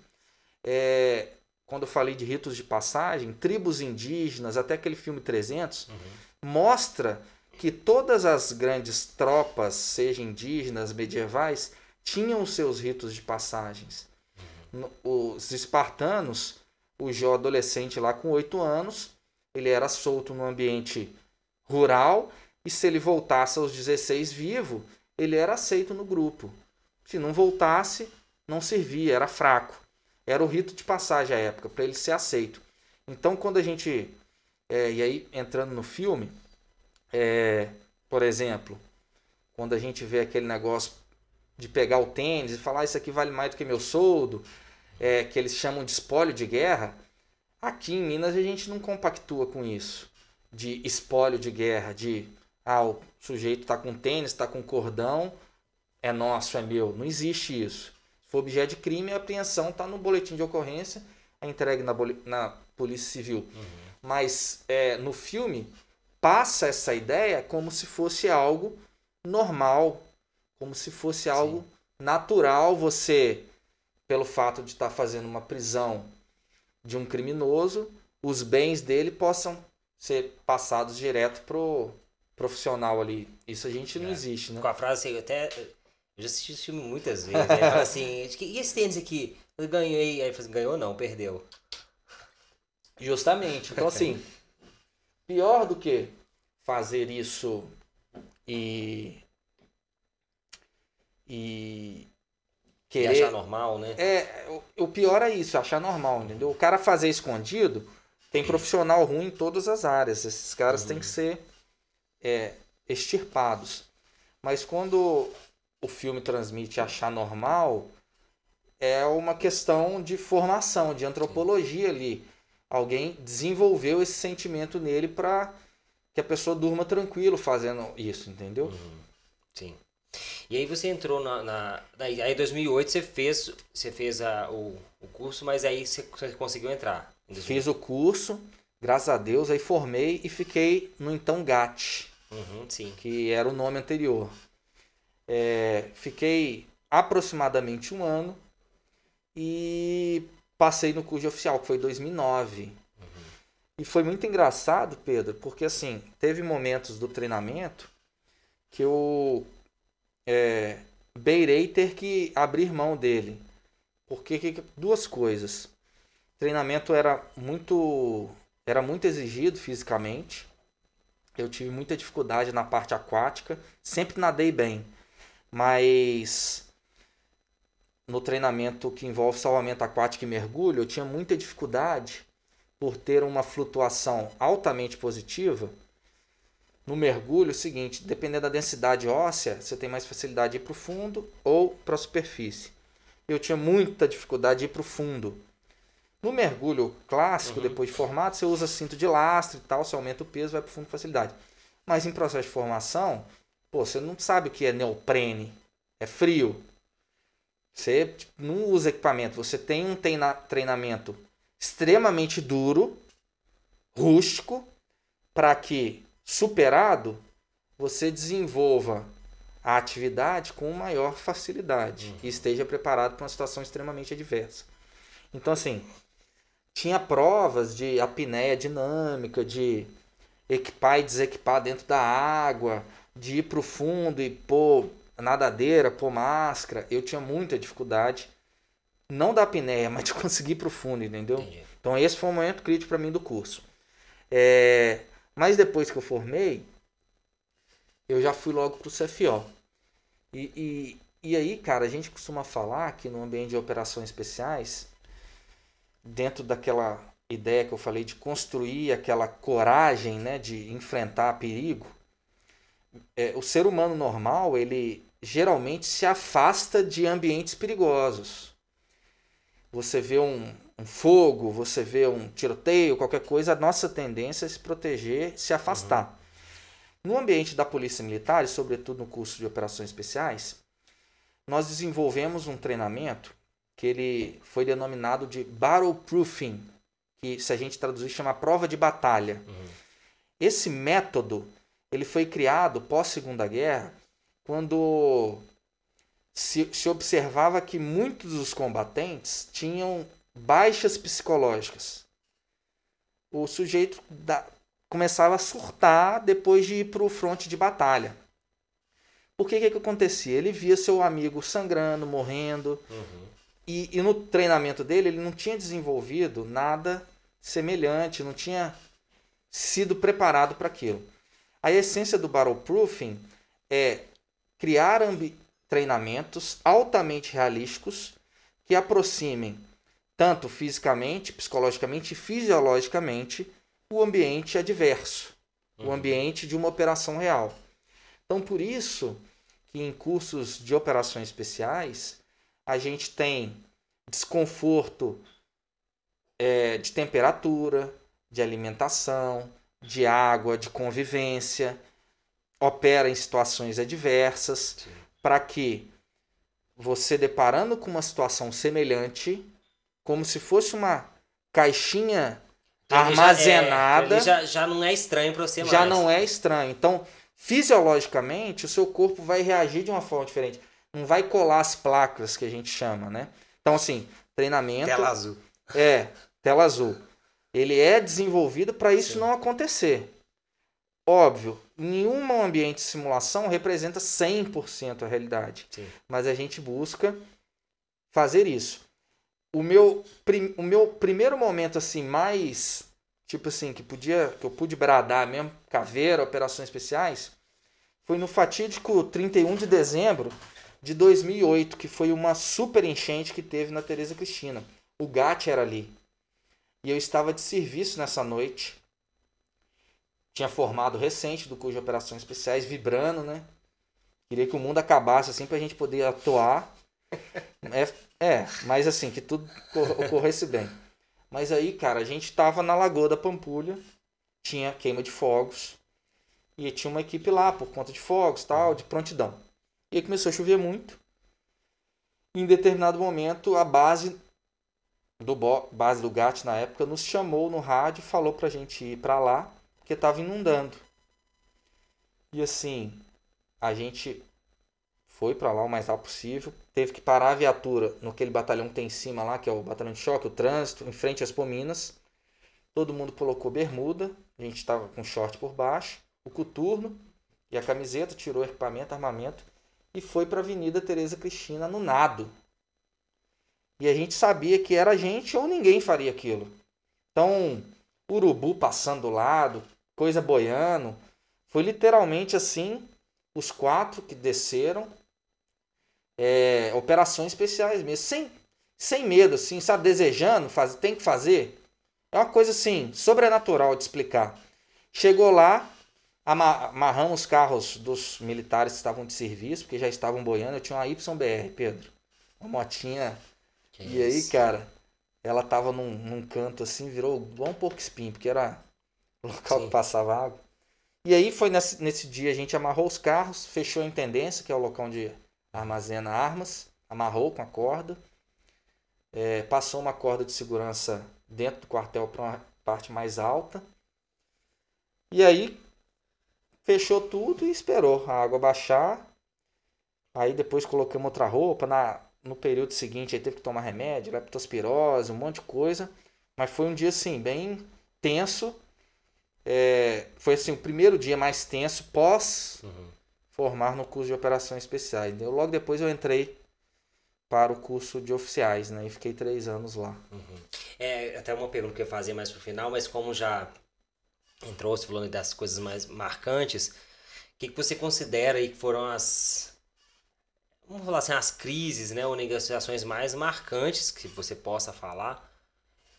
É, quando eu falei de ritos de passagem, tribos indígenas, até aquele filme 300, uhum. mostra que todas as grandes tropas, sejam indígenas, medievais, tinham seus ritos de passagens. Os espartanos, o Jó adolescente lá com oito anos, ele era solto no ambiente rural e se ele voltasse aos 16 vivo, ele era aceito no grupo. Se não voltasse, não servia, era fraco. Era o rito de passagem à época, para ele ser aceito. Então, quando a gente. É, e aí, entrando no filme, é, por exemplo, quando a gente vê aquele negócio de pegar o tênis e falar ah, isso aqui vale mais do que meu soldo, é, que eles chamam de espólio de guerra, aqui em Minas a gente não compactua com isso, de espólio de guerra, de ah, o sujeito está com tênis, está com cordão, é nosso, é meu. Não existe isso. Se for objeto de crime, a apreensão está no boletim de ocorrência, é entregue na, na Polícia Civil. Uhum. Mas é, no filme, passa essa ideia como se fosse algo normal, como se fosse algo Sim. natural você, pelo fato de estar fazendo uma prisão de um criminoso, os bens dele possam ser passados direto pro profissional ali. Isso a gente não é. existe, né? Com a frase assim, até eu já assisti esse filme muitas vezes. Né? Fala assim, e esse tênis aqui? Eu ganhei. Aí assim, ganhou não, perdeu. Justamente. Então assim, pior do que fazer isso e e querer e achar normal, né? É, o, o pior é isso, achar normal, entendeu? O cara fazer escondido, tem profissional ruim em todas as áreas. Esses caras uhum. têm que ser é, extirpados. Mas quando o filme transmite achar normal, é uma questão de formação, de antropologia ali. Alguém desenvolveu esse sentimento nele para que a pessoa durma tranquilo fazendo isso, entendeu? Uhum. Sim. E aí você entrou na, na, Aí em 2008 você fez, você fez a, o, o curso, mas aí você, você conseguiu entrar. Fiz o curso, graças a Deus, aí formei e fiquei no então GAT, uhum, que era o nome anterior. É, fiquei aproximadamente um ano e passei no curso oficial, que foi 2009. E foi muito engraçado, Pedro, porque assim, teve momentos do treinamento que eu é, beirei ter que abrir mão dele. Porque que, duas coisas. O treinamento era muito era muito exigido fisicamente. Eu tive muita dificuldade na parte aquática, sempre nadei bem, mas no treinamento que envolve salvamento aquático e mergulho, eu tinha muita dificuldade por ter uma flutuação altamente positiva, no mergulho, é o seguinte, dependendo da densidade óssea, você tem mais facilidade de ir para o fundo ou para a superfície. Eu tinha muita dificuldade de ir para o fundo. No mergulho clássico, uhum. depois de formado, você usa cinto de lastro e tal, você aumenta o peso, vai para o fundo com facilidade. Mas em processo de formação, pô, você não sabe o que é neoprene, é frio. Você tipo, não usa equipamento, você tem um treinamento extremamente duro, rústico, para que, superado, você desenvolva a atividade com maior facilidade uhum. e esteja preparado para uma situação extremamente adversa. Então, assim, tinha provas de apneia dinâmica, de equipar e desequipar dentro da água, de ir para o fundo e pôr nadadeira, pôr máscara. Eu tinha muita dificuldade não da apneia, mas de conseguir ir pro fundo, entendeu? Entendi. Então esse foi o momento crítico para mim do curso. É, mas depois que eu formei, eu já fui logo pro CFO. E, e, e aí, cara, a gente costuma falar que no ambiente de operações especiais, dentro daquela ideia que eu falei de construir aquela coragem, né, de enfrentar perigo, é, o ser humano normal, ele geralmente se afasta de ambientes perigosos você vê um, um, fogo, você vê um tiroteio, qualquer coisa, a nossa tendência é se proteger, se afastar. Uhum. No ambiente da Polícia Militar, e sobretudo no curso de operações especiais, nós desenvolvemos um treinamento que ele foi denominado de Battleproofing, que se a gente traduzir chama prova de batalha. Uhum. Esse método ele foi criado pós Segunda Guerra, quando se, se observava que muitos dos combatentes tinham baixas psicológicas. O sujeito da, começava a surtar depois de ir para o fronte de batalha. Por que, que, que acontecia? Ele via seu amigo sangrando, morrendo. Uhum. E, e, no treinamento dele, ele não tinha desenvolvido nada semelhante, não tinha sido preparado para aquilo. A essência do battleproofing é criar treinamentos altamente realísticos que aproximem tanto fisicamente, psicologicamente e fisiologicamente o ambiente adverso, uhum. o ambiente de uma operação real. Então, por isso que em cursos de operações especiais a gente tem desconforto é, de temperatura, de alimentação, de água, de convivência, opera em situações adversas. Para que você deparando com uma situação semelhante, como se fosse uma caixinha então, armazenada. Já, é, já, já, não é estranho para você Já mais. não é estranho. Então, fisiologicamente, o seu corpo vai reagir de uma forma diferente. Não vai colar as placas que a gente chama, né? Então, assim, treinamento. Tela azul. É, tela azul. Ele é desenvolvido para isso Sim. não acontecer. Óbvio, nenhum ambiente de simulação representa 100% a realidade. Sim. Mas a gente busca fazer isso. O meu, prim, o meu primeiro momento assim mais tipo assim, que podia, que eu pude bradar mesmo, caveira, operações especiais, foi no fatídico 31 de dezembro de 2008, que foi uma super enchente que teve na Tereza Cristina. O GAT era ali. E eu estava de serviço nessa noite. Tinha formado recente do curso de operações especiais, vibrando, né? Queria que o mundo acabasse assim pra gente poder atuar. É, é mas assim, que tudo ocorresse bem. Mas aí, cara, a gente tava na Lagoa da Pampulha, tinha queima de fogos, e tinha uma equipe lá por conta de fogos tal, de prontidão. E aí começou a chover muito. Em determinado momento, a base do base do GAT na época nos chamou no rádio e falou pra gente ir para lá, porque estava inundando. E assim, a gente foi para lá o mais rápido possível, teve que parar a viatura no aquele batalhão que tem em cima lá, que é o batalhão de choque, o trânsito, em frente às pominas. Todo mundo colocou bermuda, a gente estava com short por baixo, o coturno e a camiseta, tirou equipamento, armamento e foi para a Avenida Tereza Cristina no nado. E a gente sabia que era a gente ou ninguém faria aquilo. Então, urubu passando do lado, coisa boiando, foi literalmente assim, os quatro que desceram, é, operações especiais mesmo, sem, sem medo, assim, sabe, desejando, faz, tem que fazer. É uma coisa assim, sobrenatural de explicar. Chegou lá, amarramos os carros dos militares que estavam de serviço, porque já estavam boiando. Eu tinha uma YBR, Pedro. Uma motinha. Que e isso? aí, cara, ela tava num, num canto assim, virou igual um porco espinho, porque era o local Sim. que passava água. E aí foi nesse, nesse dia a gente amarrou os carros, fechou a intendência, que é o local onde armazena armas, amarrou com a corda, é, passou uma corda de segurança dentro do quartel para uma parte mais alta. E aí fechou tudo e esperou a água baixar. Aí depois colocamos outra roupa. Na, no período seguinte aí teve que tomar remédio, leptospirose, um monte de coisa. Mas foi um dia assim, bem tenso. É, foi assim, o primeiro dia mais tenso pós uhum. Formar no curso de operações especiais. Logo depois eu entrei para o curso de oficiais, né? E fiquei três anos lá. Uhum. É, até uma pergunta que eu ia fazer mais pro final, mas como já entrou se falando das coisas mais marcantes, o que, que você considera aí que foram as vamos falar assim, as crises, né, ou negociações mais marcantes que você possa falar,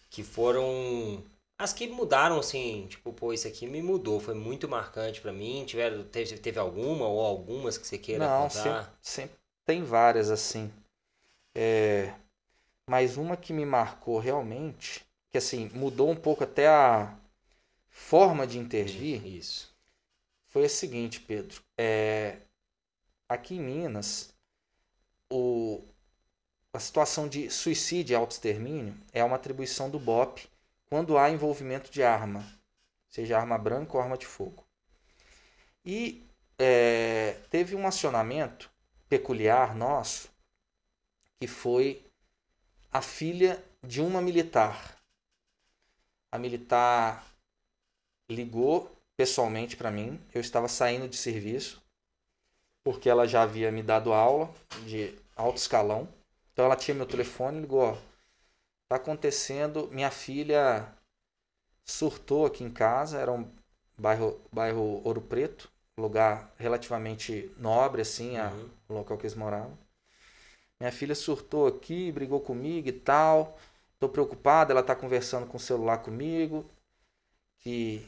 que foram as que mudaram assim, tipo, pô, isso aqui me mudou, foi muito marcante para mim. Tiveram, teve, teve alguma ou algumas que você queira Não, contar? Sempre, sempre tem várias assim. É, mas uma que me marcou realmente, que assim, mudou um pouco até a forma de intervir. Isso. Foi a seguinte, Pedro. É, aqui em Minas, o, a situação de suicídio e autoextermínio é uma atribuição do BOP quando há envolvimento de arma, seja arma branca ou arma de fogo. E é, teve um acionamento peculiar nosso, que foi a filha de uma militar. A militar ligou pessoalmente para mim. Eu estava saindo de serviço, porque ela já havia me dado aula de alto escalão. Então ela tinha meu telefone e ligou, ó, tá acontecendo, minha filha surtou aqui em casa, era um bairro, bairro Ouro Preto, lugar relativamente nobre, assim, a, uhum. o local que eles moravam. Minha filha surtou aqui, brigou comigo e tal. Tô preocupado, ela tá conversando com o celular comigo, que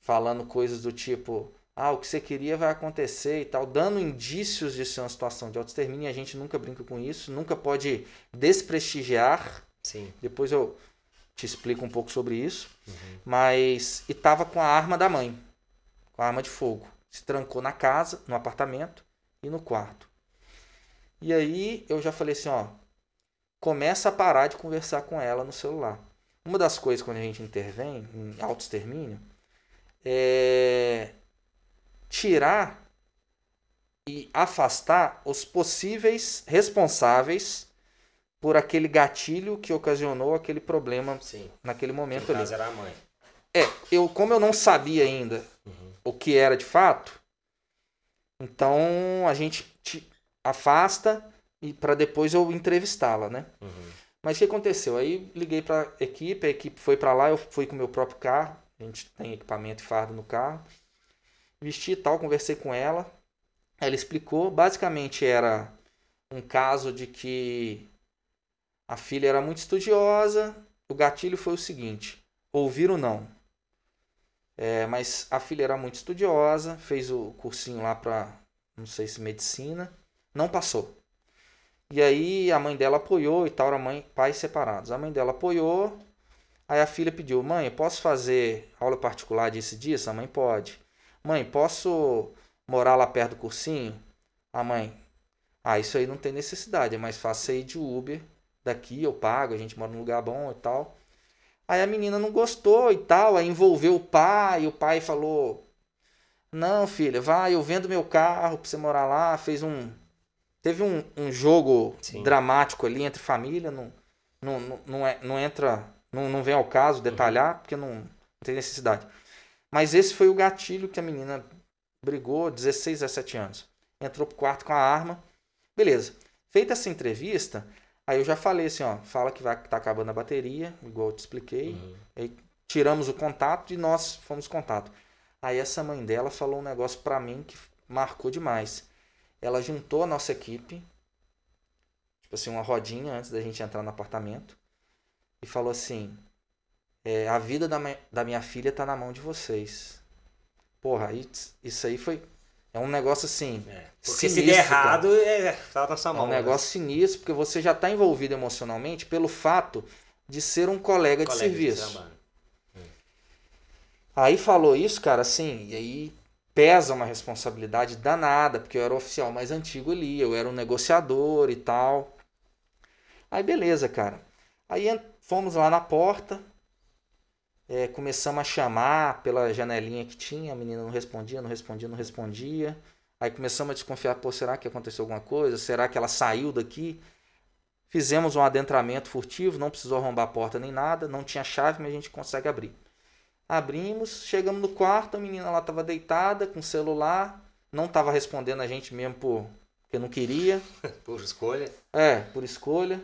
falando coisas do tipo, ah, o que você queria vai acontecer e tal, dando indícios de ser uma situação de autoextermínio, a gente nunca brinca com isso, nunca pode desprestigiar Sim. Depois eu te explico um pouco sobre isso. Uhum. Mas. E tava com a arma da mãe. Com a arma de fogo. Se trancou na casa, no apartamento e no quarto. E aí eu já falei assim, ó. Começa a parar de conversar com ela no celular. Uma das coisas quando a gente intervém em autoextermínio é tirar e afastar os possíveis responsáveis por aquele gatilho que ocasionou aquele problema Sim. naquele momento ali. Caso era a mãe. É, eu como eu não sabia ainda uhum. o que era de fato, então a gente te afasta e para depois eu entrevistá-la, né? Uhum. Mas o que aconteceu? Aí liguei para a equipe, a equipe foi para lá, eu fui com o meu próprio carro, a gente tem equipamento e fardo no carro. Vesti e tal, conversei com ela. Ela explicou, basicamente era um caso de que a filha era muito estudiosa. O gatilho foi o seguinte: ouvir ou não. É, mas a filha era muito estudiosa, fez o cursinho lá para, não sei se medicina, não passou. E aí a mãe dela apoiou e tal, era mãe, pais separados. A mãe dela apoiou, aí a filha pediu: Mãe, posso fazer aula particular disso e disso? A mãe pode. Mãe, posso morar lá perto do cursinho? A mãe: Ah, isso aí não tem necessidade, é mais fácil sair de Uber daqui, eu pago, a gente mora num lugar bom e tal. Aí a menina não gostou e tal, aí envolveu o pai, e o pai falou: Não, filha, vai, eu vendo meu carro pra você morar lá. Fez um. Teve um, um jogo Sim. dramático ali entre família, não, não, não, não, é, não entra, não, não vem ao caso detalhar, uhum. porque não, não tem necessidade. Mas esse foi o gatilho que a menina brigou, 16, 17 anos. Entrou pro quarto com a arma. Beleza. Feita essa entrevista, Aí eu já falei assim, ó, fala que vai tá acabando a bateria, igual eu te expliquei. Uhum. Aí tiramos o contato e nós fomos contato. Aí essa mãe dela falou um negócio para mim que marcou demais. Ela juntou a nossa equipe, tipo assim, uma rodinha antes da gente entrar no apartamento, e falou assim: é, a vida da, da minha filha tá na mão de vocês. Porra, isso aí foi é um negócio assim. É, porque sinistro, se der errado, é, tá na sua mão. É um né? negócio sinistro, porque você já está envolvido emocionalmente pelo fato de ser um colega, colega de serviço. De aí falou isso, cara, assim, e aí pesa uma responsabilidade danada, porque eu era o oficial mais antigo ali, eu era um negociador e tal. Aí beleza, cara. Aí fomos lá na porta, é, começamos a chamar pela janelinha que tinha, a menina não respondia, não respondia, não respondia. Aí começamos a desconfiar, pô, será que aconteceu alguma coisa? Será que ela saiu daqui? Fizemos um adentramento furtivo, não precisou arrombar a porta nem nada, não tinha chave, mas a gente consegue abrir. Abrimos, chegamos no quarto, a menina lá estava deitada com o celular, não estava respondendo a gente mesmo por porque não queria. por escolha? É, por escolha.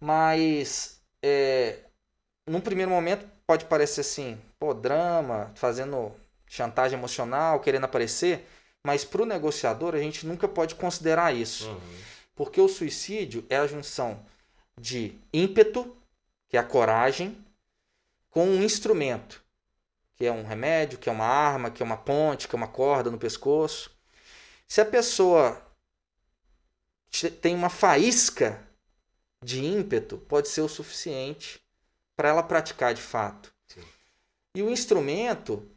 Mas é, num primeiro momento pode parecer assim, pô, drama, fazendo chantagem emocional, querendo aparecer, mas para o negociador a gente nunca pode considerar isso. Uhum. Porque o suicídio é a junção de ímpeto, que é a coragem, com um instrumento, que é um remédio, que é uma arma, que é uma ponte, que é uma corda no pescoço. Se a pessoa tem uma faísca de ímpeto, pode ser o suficiente para ela praticar de fato. Sim. E o instrumento,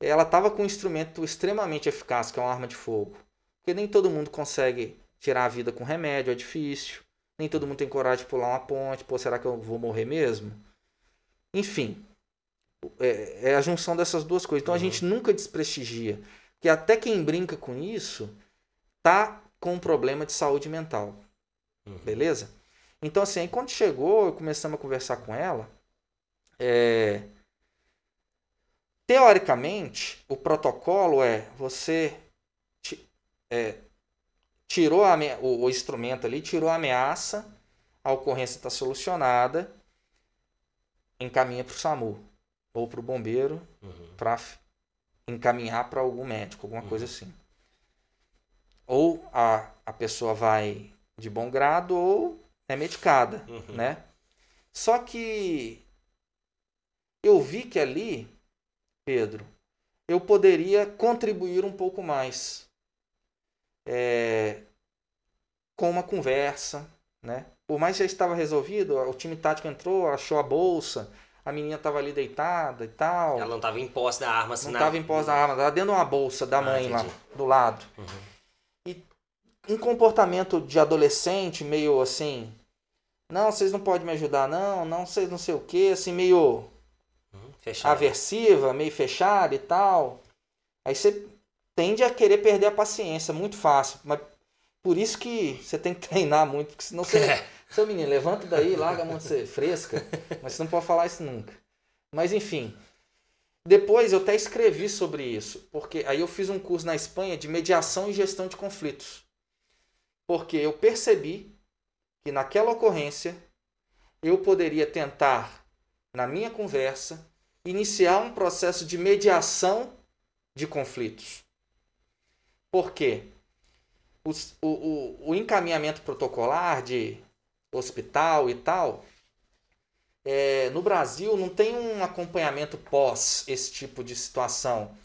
ela estava com um instrumento extremamente eficaz, que é uma arma de fogo. Porque nem todo mundo consegue tirar a vida com remédio, é difícil. Nem todo mundo tem coragem de pular uma ponte. Pô, será que eu vou morrer mesmo? Enfim, é, é a junção dessas duas coisas. Então uhum. a gente nunca desprestigia. Que até quem brinca com isso tá com um problema de saúde mental. Uhum. Beleza? Então, assim, aí quando chegou, começamos a conversar com ela. É... Teoricamente, o protocolo é você é, tirou a, o, o, instrumento ali, tirou a ameaça, a ocorrência está solucionada, encaminha para o SAMU ou para o bombeiro uhum. para encaminhar para algum médico, alguma uhum. coisa assim. Ou a, a pessoa vai de bom grado ou é medicada, uhum. né? Só que eu vi que ali, Pedro, eu poderia contribuir um pouco mais é, com uma conversa, né? Por mais que já estava resolvido, o time tático entrou, achou a bolsa, a menina estava ali deitada e tal. Ela não estava em posse da arma, assim, Não estava em posse da arma, estava dentro de uma bolsa da ah, mãe entendi. lá do lado. Uhum. Um comportamento de adolescente meio assim, não, vocês não podem me ajudar, não, não, vocês não sei o que, assim, meio uhum, aversiva, meio fechada e tal. Aí você tende a querer perder a paciência, muito fácil. Mas por isso que você tem que treinar muito, porque senão você. Seu menino, levanta daí, larga a mão de ser fresca, mas você não pode falar isso nunca. Mas enfim. Depois eu até escrevi sobre isso, porque aí eu fiz um curso na Espanha de mediação e gestão de conflitos. Porque eu percebi que naquela ocorrência eu poderia tentar, na minha conversa, iniciar um processo de mediação de conflitos. Por quê? O, o, o encaminhamento protocolar de hospital e tal, é, no Brasil não tem um acompanhamento pós esse tipo de situação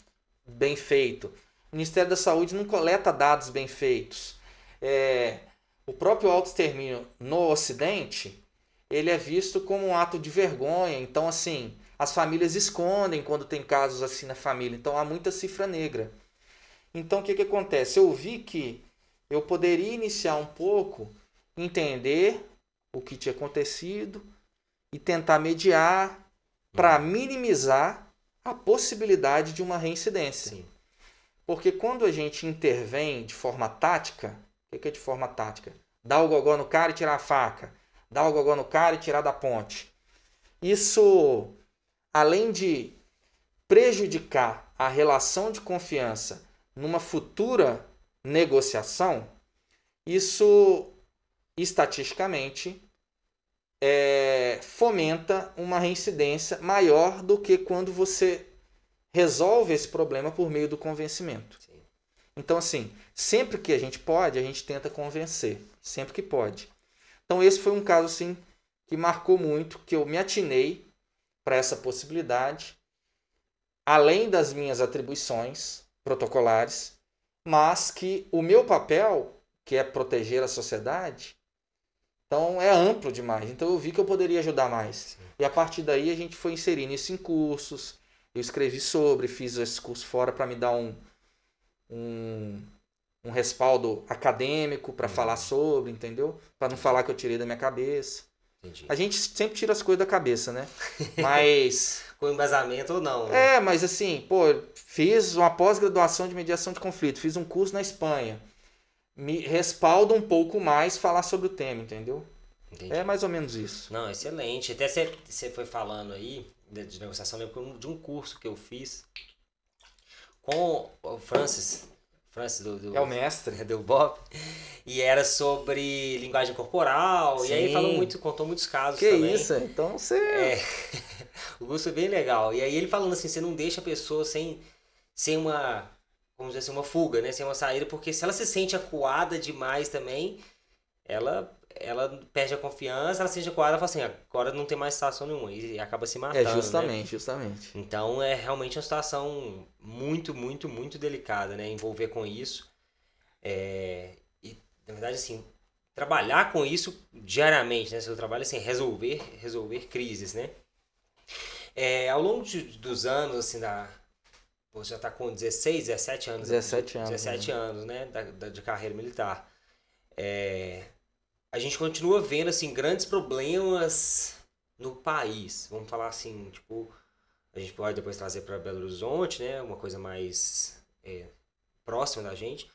bem feito. O Ministério da Saúde não coleta dados bem feitos. É, o próprio autoextermínio no Ocidente, ele é visto como um ato de vergonha. Então, assim, as famílias escondem quando tem casos assim na família. Então, há muita cifra negra. Então, o que, que acontece? Eu vi que eu poderia iniciar um pouco, entender o que tinha acontecido e tentar mediar para uhum. minimizar a possibilidade de uma reincidência. Sim. Porque quando a gente intervém de forma tática, o que é de forma tática? Dar o gogó no cara e tirar a faca. Dar o gogó no cara e tirar da ponte. Isso, além de prejudicar a relação de confiança numa futura negociação, isso estatisticamente é, fomenta uma reincidência maior do que quando você resolve esse problema por meio do convencimento. Então, assim, sempre que a gente pode, a gente tenta convencer. Sempre que pode. Então, esse foi um caso, assim, que marcou muito, que eu me atinei para essa possibilidade, além das minhas atribuições protocolares, mas que o meu papel, que é proteger a sociedade, então é amplo demais. Então eu vi que eu poderia ajudar mais. E a partir daí a gente foi inserindo isso em cursos. Eu escrevi sobre, fiz esse curso fora para me dar um, um, um respaldo acadêmico para uhum. falar sobre, entendeu? Para não falar que eu tirei da minha cabeça. Entendi. A gente sempre tira as coisas da cabeça, né? Mas. Com embasamento ou não. Né? É, mas assim, pô, fiz uma pós-graduação de mediação de conflito, fiz um curso na Espanha. Me respalda um pouco mais falar sobre o tema, entendeu? Entendi. É mais ou menos isso. Não, excelente. Até você foi falando aí de, de negociação, lembro de um curso que eu fiz com o Francis, Francis do, do, é o mestre? do Bob e era sobre linguagem corporal Sim. e aí falou muito contou muitos casos que também. isso? Então você é, o curso é bem legal. E aí ele falando assim você não deixa a pessoa sem sem uma vamos dizer assim uma fuga né? Sem uma saída porque se ela se sente acuada demais também ela ela perde a confiança, ela seja coada e fala assim, agora não tem mais situação nenhuma e acaba se matando. É, justamente, né? justamente. Então é realmente uma situação muito, muito, muito delicada, né? Envolver com isso. É... E, na verdade, assim, trabalhar com isso diariamente, né? Seu trabalho, assim, resolver, resolver crises, né? É, ao longo de, dos anos, assim, da... Você já está com 16, 17 anos. 17 anos. 17 né? anos, né? Da, da, de carreira militar. É, a gente continua vendo assim grandes problemas no país. Vamos falar assim, tipo, a gente pode depois trazer para Belo Horizonte, né, uma coisa mais é, próxima da gente.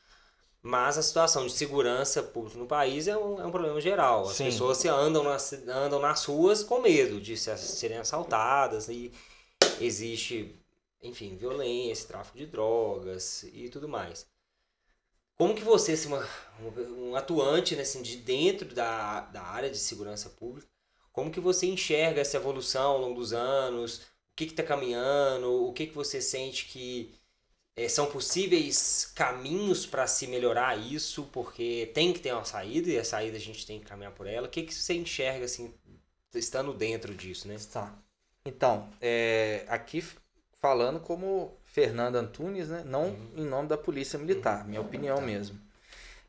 Mas a situação de segurança pública no país é um, é um problema geral. As Sim. pessoas se andam nas, andam nas ruas com medo de serem assaltadas e existe, enfim, violência, tráfico de drogas e tudo mais. Como que você, assim, uma, um atuante né, assim, de dentro da, da área de segurança pública, como que você enxerga essa evolução ao longo dos anos? O que está caminhando? O que, que você sente que é, são possíveis caminhos para se melhorar isso? Porque tem que ter uma saída e a saída a gente tem que caminhar por ela. O que, que você enxerga assim, estando dentro disso? Né? Tá. Então, é, aqui falando como Fernando Antunes, né? não uhum. em nome da Polícia Militar, minha opinião tá. mesmo.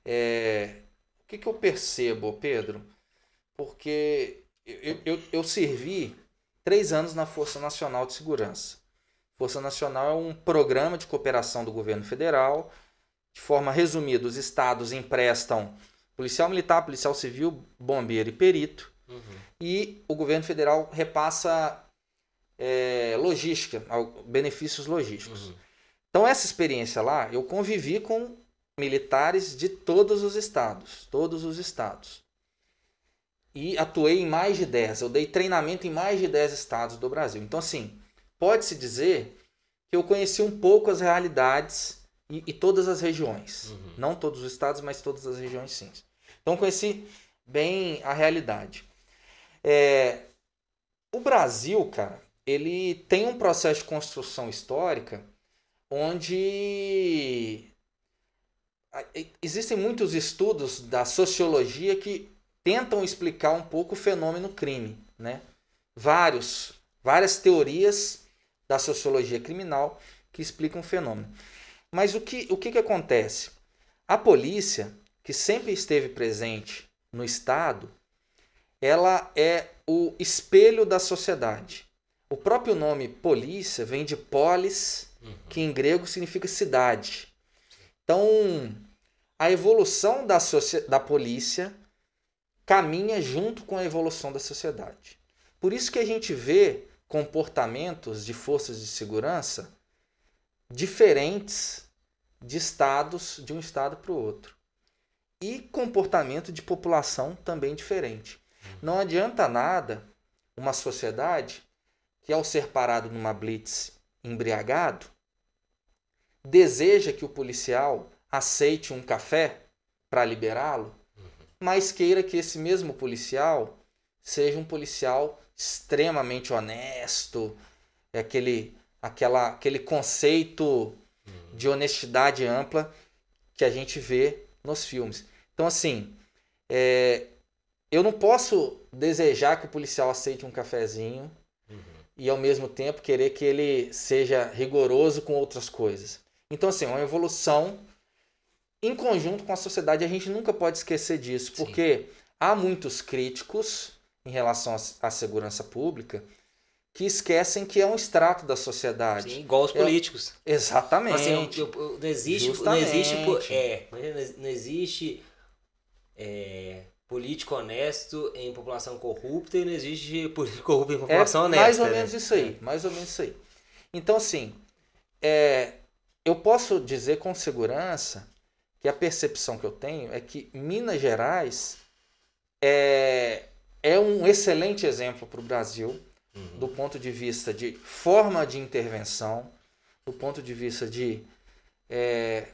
É, o que, que eu percebo, Pedro? Porque eu, eu, eu servi três anos na Força Nacional de Segurança. Força Nacional é um programa de cooperação do governo federal. De forma resumida, os estados emprestam policial militar, policial civil, bombeiro e perito. Uhum. E o governo federal repassa é, logística, benefícios logísticos. Uhum. Então, essa experiência lá, eu convivi com militares de todos os estados, todos os estados. E atuei em mais de 10, eu dei treinamento em mais de 10 estados do Brasil. Então, assim, pode-se dizer que eu conheci um pouco as realidades e, e todas as regiões. Uhum. Não todos os estados, mas todas as regiões sim. Então, conheci bem a realidade. É, o Brasil, cara, ele tem um processo de construção histórica onde existem muitos estudos da sociologia que tentam explicar um pouco o fenômeno crime, né? Vários, várias teorias da sociologia criminal que explicam o fenômeno. Mas o que, o que, que acontece? A polícia, que sempre esteve presente no Estado, ela é o espelho da sociedade. O próprio nome polícia vem de polis, uhum. que em grego significa cidade. Então, a evolução da, da polícia caminha junto com a evolução da sociedade. Por isso que a gente vê comportamentos de forças de segurança diferentes de estados de um estado para o outro. E comportamento de população também diferente. Não adianta nada uma sociedade que, ao ser parado numa blitz embriagado, deseja que o policial aceite um café para liberá-lo, mas queira que esse mesmo policial seja um policial extremamente honesto, é aquele, aquela, aquele conceito de honestidade ampla que a gente vê nos filmes. Então, assim, é, eu não posso desejar que o policial aceite um cafezinho uhum. E, ao mesmo tempo, querer que ele seja rigoroso com outras coisas. Então, assim, é uma evolução em conjunto com a sociedade. A gente nunca pode esquecer disso, Sim. porque há muitos críticos em relação à segurança pública que esquecem que é um extrato da sociedade. Sim, igual os é políticos. É, exatamente. Assim, não existe, não existe, é, não existe é, político honesto em população corrupta e não existe político corrupto em população é honesta. Mais ou né? menos isso aí, mais ou menos isso aí. Então, assim, é, eu posso dizer com segurança que a percepção que eu tenho é que Minas Gerais é, é um excelente exemplo para o Brasil uhum. do ponto de vista de forma de intervenção, do ponto de vista de, é,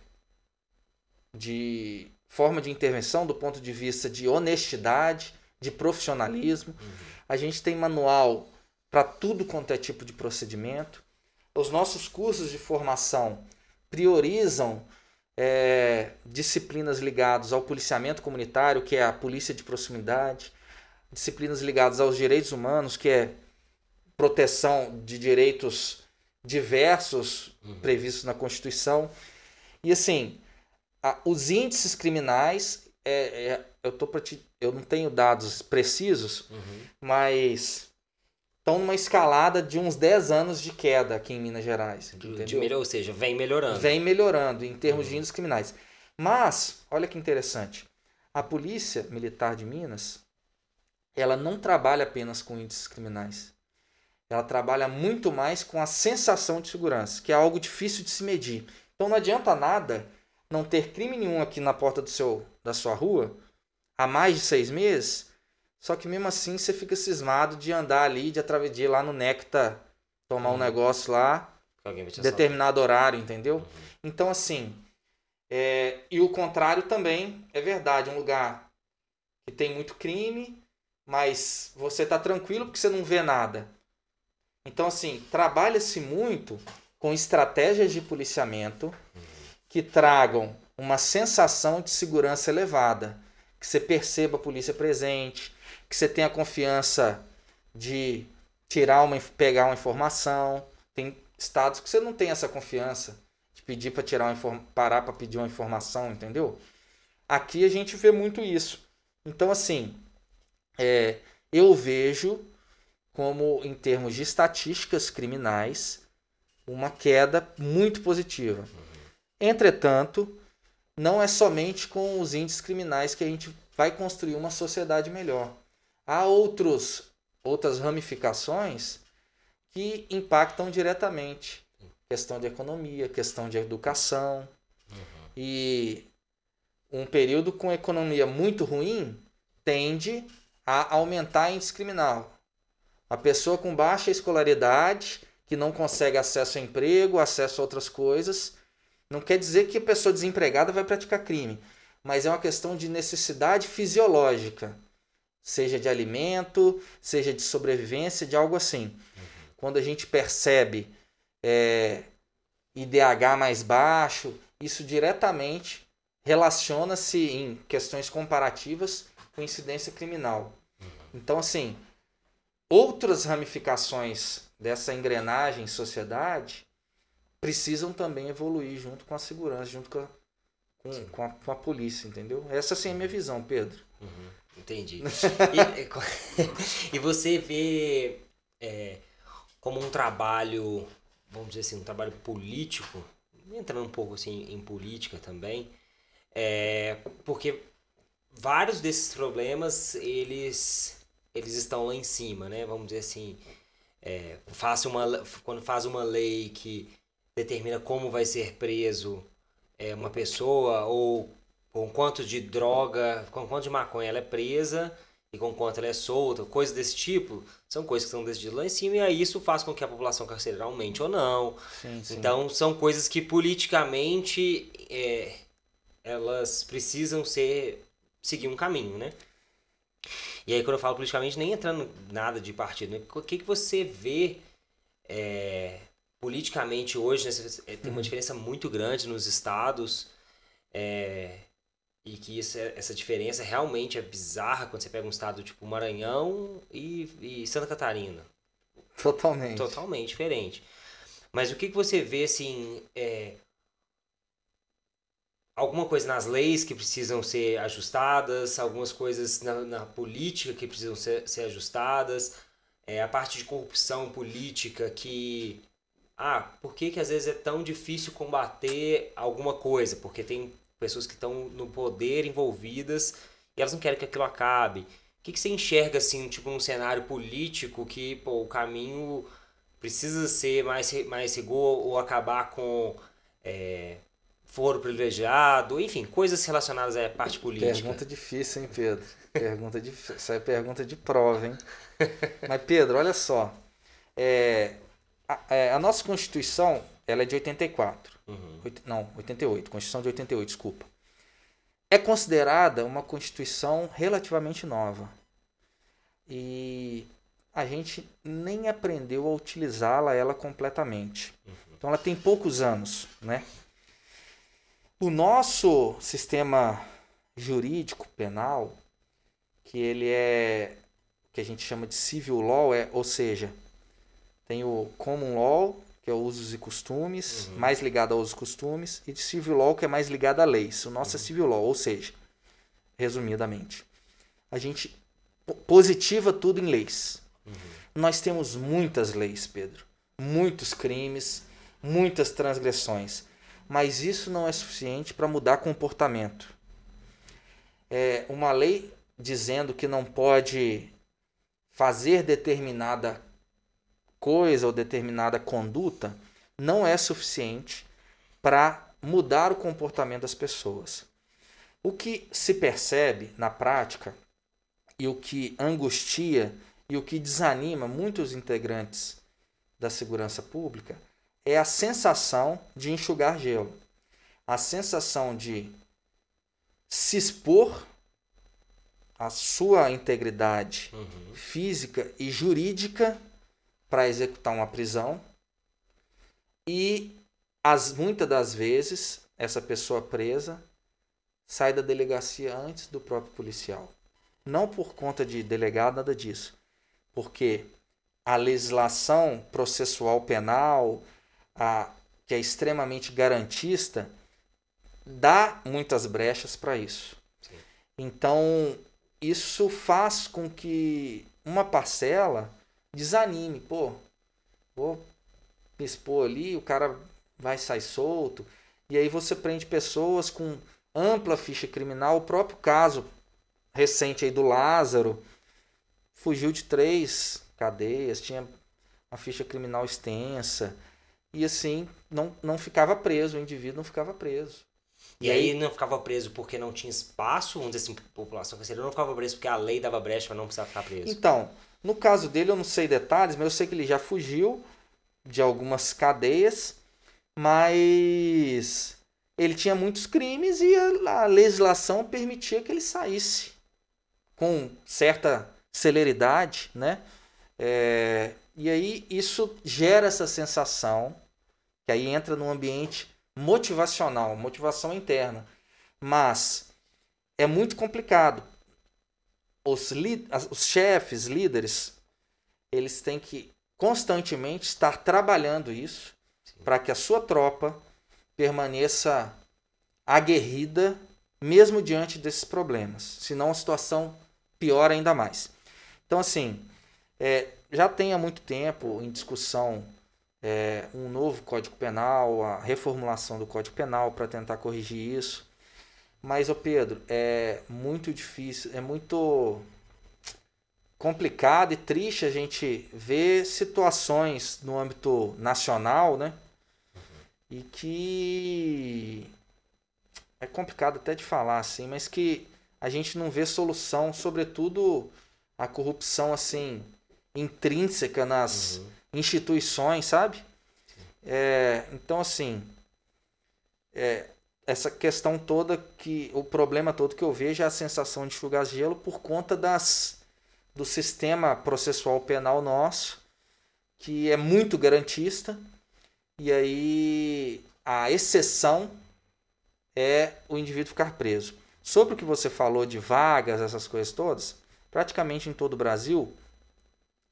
de forma de intervenção, do ponto de vista de honestidade, de profissionalismo. Uhum. A gente tem manual para tudo quanto é tipo de procedimento. Os nossos cursos de formação priorizam é, disciplinas ligadas ao policiamento comunitário, que é a polícia de proximidade, disciplinas ligadas aos direitos humanos, que é proteção de direitos diversos uhum. previstos na Constituição. E assim, a, os índices criminais, é, é, eu, tô te, eu não tenho dados precisos, uhum. mas estão numa escalada de uns 10 anos de queda aqui em Minas Gerais. De, de ou seja, vem melhorando. Vem melhorando em termos uhum. de índices criminais. Mas, olha que interessante, a Polícia Militar de Minas, ela não trabalha apenas com índices criminais. Ela trabalha muito mais com a sensação de segurança, que é algo difícil de se medir. Então não adianta nada não ter crime nenhum aqui na porta do seu, da sua rua há mais de seis meses só que mesmo assim você fica cismado de andar ali, de atravessar lá no Necta, tomar uhum. um negócio lá, determinado horário, entendeu? Uhum. Então, assim, é, e o contrário também é verdade. Um lugar que tem muito crime, mas você tá tranquilo porque você não vê nada. Então, assim, trabalha-se muito com estratégias de policiamento. Que tragam uma sensação de segurança elevada. Que você perceba a polícia presente, que você tenha confiança de tirar uma, pegar uma informação. Tem estados que você não tem essa confiança de pedir para tirar uma parar para pedir uma informação, entendeu? Aqui a gente vê muito isso. Então assim, é, eu vejo como em termos de estatísticas criminais uma queda muito positiva. Entretanto, não é somente com os índices criminais que a gente vai construir uma sociedade melhor há outros, outras ramificações que impactam diretamente. Questão de economia, questão de educação. Uhum. E um período com economia muito ruim tende a aumentar a índice criminal. A pessoa com baixa escolaridade, que não consegue acesso a emprego, acesso a outras coisas, não quer dizer que a pessoa desempregada vai praticar crime, mas é uma questão de necessidade fisiológica seja de alimento, seja de sobrevivência, de algo assim. Uhum. Quando a gente percebe é, IDH mais baixo, isso diretamente relaciona-se em questões comparativas com incidência criminal. Uhum. Então, assim, outras ramificações dessa engrenagem sociedade precisam também evoluir junto com a segurança, junto com a, com, com a, com a polícia, entendeu? Essa sim é a minha visão, Pedro. Uhum, entendi. e, e, você vê é, como um trabalho, vamos dizer assim, um trabalho político, entrando um pouco assim em política também, é, porque vários desses problemas eles eles estão lá em cima, né? Vamos dizer assim, é, faça uma, quando faz uma lei que determina como vai ser preso é, uma pessoa ou com quanto de droga, com quanto de maconha ela é presa e com quanto ela é solta, coisas desse tipo, são coisas que estão decididas lá em cima e aí isso faz com que a população carcereira aumente ou não. Sim, sim. Então são coisas que politicamente é, elas precisam ser seguir um caminho, né? E aí quando eu falo politicamente, nem entrando nada de partido, né? o que, que você vê é, politicamente hoje, né, é, tem uma uhum. diferença muito grande nos estados. É, e que isso, essa diferença realmente é bizarra quando você pega um estado tipo Maranhão e, e Santa Catarina. Totalmente. Totalmente diferente. Mas o que, que você vê, assim, é, alguma coisa nas leis que precisam ser ajustadas, algumas coisas na, na política que precisam ser, ser ajustadas, é, a parte de corrupção política que ah, por que, que às vezes é tão difícil combater alguma coisa? Porque tem pessoas que estão no poder envolvidas e elas não querem que aquilo acabe. O que, que você enxerga, assim, tipo, num cenário político que pô, o caminho precisa ser mais, mais rigor ou acabar com é, foro privilegiado, enfim, coisas relacionadas à parte política? Pergunta difícil, hein, Pedro? Pergunta difícil. Essa é pergunta de prova, hein? Mas, Pedro, olha só. É, a, é, a, nossa Constituição ela é de 84. Uhum. não, 88. Constituição de 88, desculpa. É considerada uma Constituição relativamente nova. E a gente nem aprendeu a utilizá-la ela completamente. Uhum. Então ela tem poucos anos, né? O nosso sistema jurídico penal, que ele é que a gente chama de civil law, é, ou seja, tem o Common Law, que é o usos e costumes, uhum. mais ligado aos costumes, e de Civil Law, que é mais ligado a leis. O nosso é uhum. é Civil Law, ou seja, resumidamente, a gente positiva tudo em leis. Uhum. Nós temos muitas leis, Pedro. Muitos crimes, muitas transgressões. Mas isso não é suficiente para mudar comportamento. É uma lei dizendo que não pode fazer determinada coisa ou determinada conduta não é suficiente para mudar o comportamento das pessoas. O que se percebe na prática e o que angustia e o que desanima muitos integrantes da segurança pública é a sensação de enxugar gelo, a sensação de se expor a sua integridade uhum. física e jurídica para executar uma prisão e as muitas das vezes essa pessoa presa sai da delegacia antes do próprio policial. Não por conta de delegado, nada disso. Porque a legislação processual penal, a, que é extremamente garantista, dá muitas brechas para isso. Sim. Então, isso faz com que uma parcela desanime. Pô, vou me expor ali, o cara vai sair solto. E aí você prende pessoas com ampla ficha criminal. O próprio caso recente aí do Lázaro fugiu de três cadeias, tinha uma ficha criminal extensa. E assim, não, não ficava preso, o indivíduo não ficava preso. E, aí, não ficava preso porque não tinha espaço, vamos dizer assim, população carcereira, não ficava preso porque a lei dava brecha para não precisar ficar preso. Então, no caso dele, eu não sei detalhes, mas eu sei que ele já fugiu de algumas cadeias, mas ele tinha muitos crimes e a, legislação permitia que ele saísse com certa celeridade, né? É, e aí isso gera essa sensação, que aí entra no ambiente motivacional, motivação interna. Mas é muito complicado. Os, os chefes, líderes, eles têm que constantemente estar trabalhando isso para que a sua tropa permaneça aguerrida mesmo diante desses problemas. Senão a situação piora ainda mais. Então, assim, é, já tem há muito tempo em discussão é, um novo Código Penal, a reformulação do Código Penal para tentar corrigir isso. Mas, ô Pedro, é muito difícil, é muito complicado e triste a gente ver situações no âmbito nacional, né? E que é complicado até de falar assim, mas que a gente não vê solução, sobretudo a corrupção assim intrínseca nas uhum. instituições, sabe? É, então assim, é, essa questão toda que o problema todo que eu vejo é a sensação de enxugar gelo por conta das do sistema processual penal nosso, que é muito garantista, e aí a exceção é o indivíduo ficar preso. Sobre o que você falou de vagas, essas coisas todas, praticamente em todo o Brasil,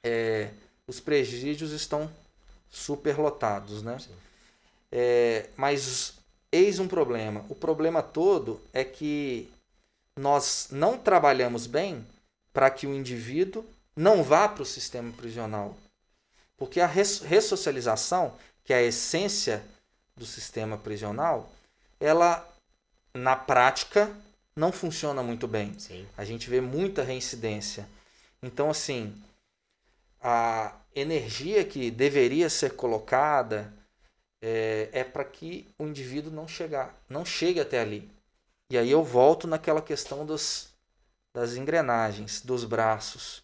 é, os presídios estão superlotados, né? É, mas eis um problema. O problema todo é que nós não trabalhamos bem para que o indivíduo não vá para o sistema prisional. Porque a ressocialização, que é a essência do sistema prisional, ela na prática não funciona muito bem. Sim. A gente vê muita reincidência. Então, assim, a energia que deveria ser colocada é, é para que o indivíduo não chegar, não chegue até ali. E aí eu volto naquela questão dos, das engrenagens, dos braços.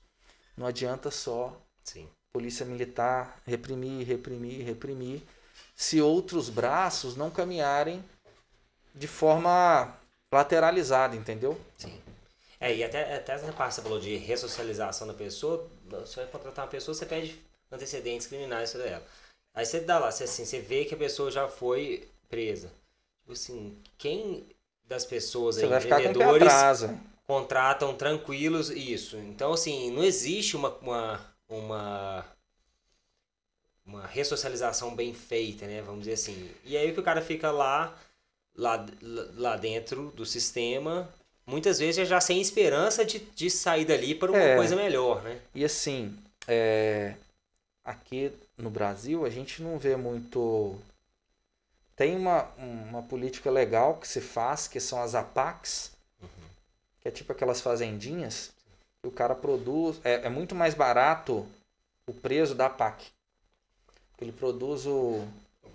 Não adianta só Sim. polícia militar reprimir, reprimir, reprimir, se outros braços não caminharem de forma lateralizada, entendeu? Sim. É, e até, até essa parte você falou de ressocialização da pessoa, você vai contratar uma pessoa, você pede antecedentes criminais sobre ela. Aí você dá lá, você, assim, você vê que a pessoa já foi presa. Tipo assim, quem das pessoas aí, você vendedores, contratam tranquilos isso. Então, assim, não existe uma, uma, uma, uma ressocialização bem feita, né? Vamos dizer assim. E aí que o cara fica lá lá, lá dentro do sistema, muitas vezes já sem esperança de, de sair dali para uma é, coisa melhor, né? E assim, é, aqui no Brasil a gente não vê muito. Tem uma, uma política legal que se faz, que são as APACs, uhum. que é tipo aquelas fazendinhas, que o cara produz. É, é muito mais barato o preso da APAC. Ele produz o,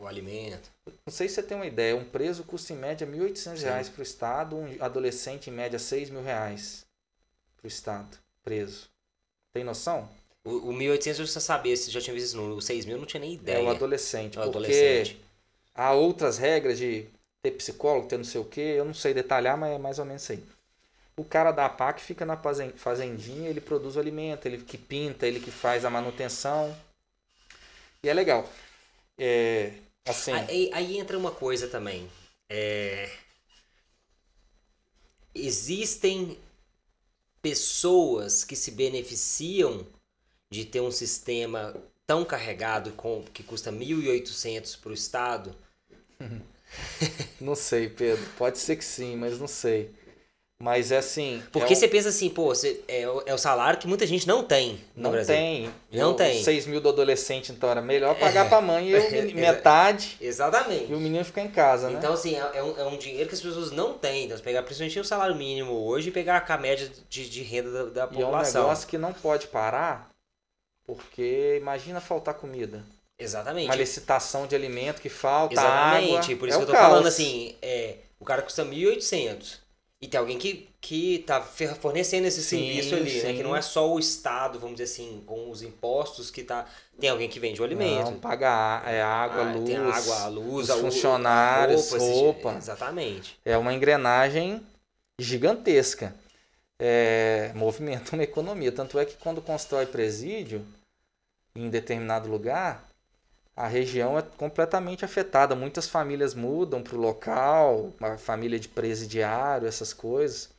o alimento. Não sei se você tem uma ideia, um preso custa em média R$ 1.800 para o Estado, um adolescente em média R$ mil reais para o Estado, preso. Tem noção? O, o 1.800 eu já sabia, se já tinha visto isso número. O 6 mil não tinha nem ideia. É o adolescente. É o porque adolescente. há outras regras de ter psicólogo, ter não sei o que, eu não sei detalhar, mas é mais ou menos isso aí. O cara da PAC fica na fazendinha, ele produz o alimento, ele que pinta, ele que faz a manutenção. E é legal. É, Assim. Aí, aí entra uma coisa também. É... Existem pessoas que se beneficiam de ter um sistema tão carregado com, que custa 1.800 para o Estado? não sei, Pedro. Pode ser que sim, mas não sei. Mas é assim. Porque é você pensa assim, pô, você, é, é o salário que muita gente não tem no não Brasil. Tem. Não eu, tem. 6 mil do adolescente, então era melhor pagar é. pra mãe e eu, metade. Exatamente. E o menino ficar em casa, né? Então, assim, é, é, um, é um dinheiro que as pessoas não têm. Então, você pegar principalmente o salário mínimo hoje e pegar a média de, de renda da, da população. E é um negócio que não pode parar, porque imagina faltar comida. Exatamente. Uma licitação de alimento que falta, Exatamente. água. Por isso é que eu tô caos. falando assim, é, o cara custa 1.800 e tem alguém que, que tá fornecendo esse sim, serviço ali, sim. né? Que não é só o Estado, vamos dizer assim, com os impostos que tá. Tem alguém que vende o alimento. Não, paga é água, ah, luz. Tem água, luz, os funcionários, roupa. roupa. Exatamente. É uma engrenagem gigantesca. é, movimenta uma economia. Tanto é que quando constrói presídio em determinado lugar, a região é completamente afetada. Muitas famílias mudam para o local, uma família de presidiário, essas coisas.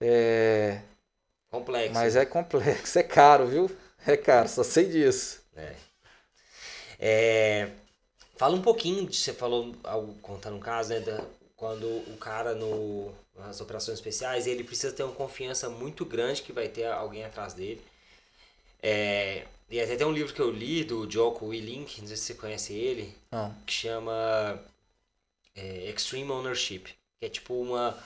É... Complexo. Mas é complexo, é caro, viu? É caro, só sei disso. É. É, Fala um pouquinho, de, você falou, contando um caso, né, da, quando o cara no, nas operações especiais, ele precisa ter uma confiança muito grande que vai ter alguém atrás dele. É, e até tem um livro que eu li do Joko Willink, não sei se você conhece ele, Não. que chama é, Extreme Ownership, que é tipo uma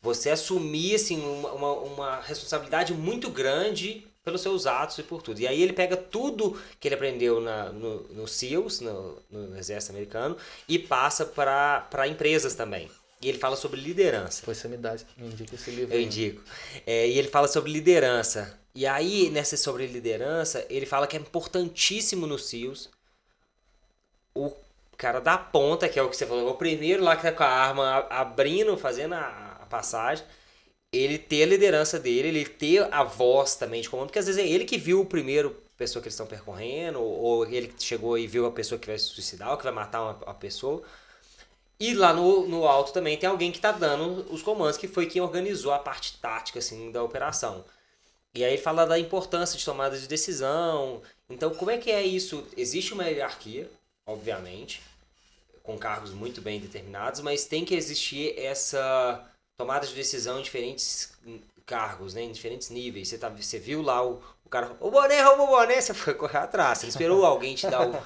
você assumir assim uma, uma, uma responsabilidade muito grande pelos seus atos e por tudo. E aí ele pega tudo que ele aprendeu na, no, no SEALs, no, no Exército Americano, e passa para empresas também. E ele fala sobre liderança. Depois você me, dá, me indica esse livro. Eu indico. É, e ele fala sobre liderança. E aí, nessa sobre liderança, ele fala que é importantíssimo no SEALs o cara da ponta, que é o que você falou, o primeiro lá que tá com a arma abrindo, fazendo a, a passagem, ele ter a liderança dele, ele ter a voz também de comando, porque às vezes é ele que viu o primeiro pessoa que eles estão percorrendo, ou, ou ele que chegou e viu a pessoa que vai se suicidar, ou que vai matar uma, uma pessoa. E lá no, no alto também tem alguém que tá dando os comandos, que foi quem organizou a parte tática assim, da operação. E aí ele fala da importância de tomada de decisão. Então, como é que é isso? Existe uma hierarquia, obviamente, com cargos muito bem determinados, mas tem que existir essa tomada de decisão em diferentes cargos, né? em diferentes níveis. Você, tá, você viu lá o, o cara, o boné, rouba o boné, você foi correr atrás. Você esperou alguém te dar o,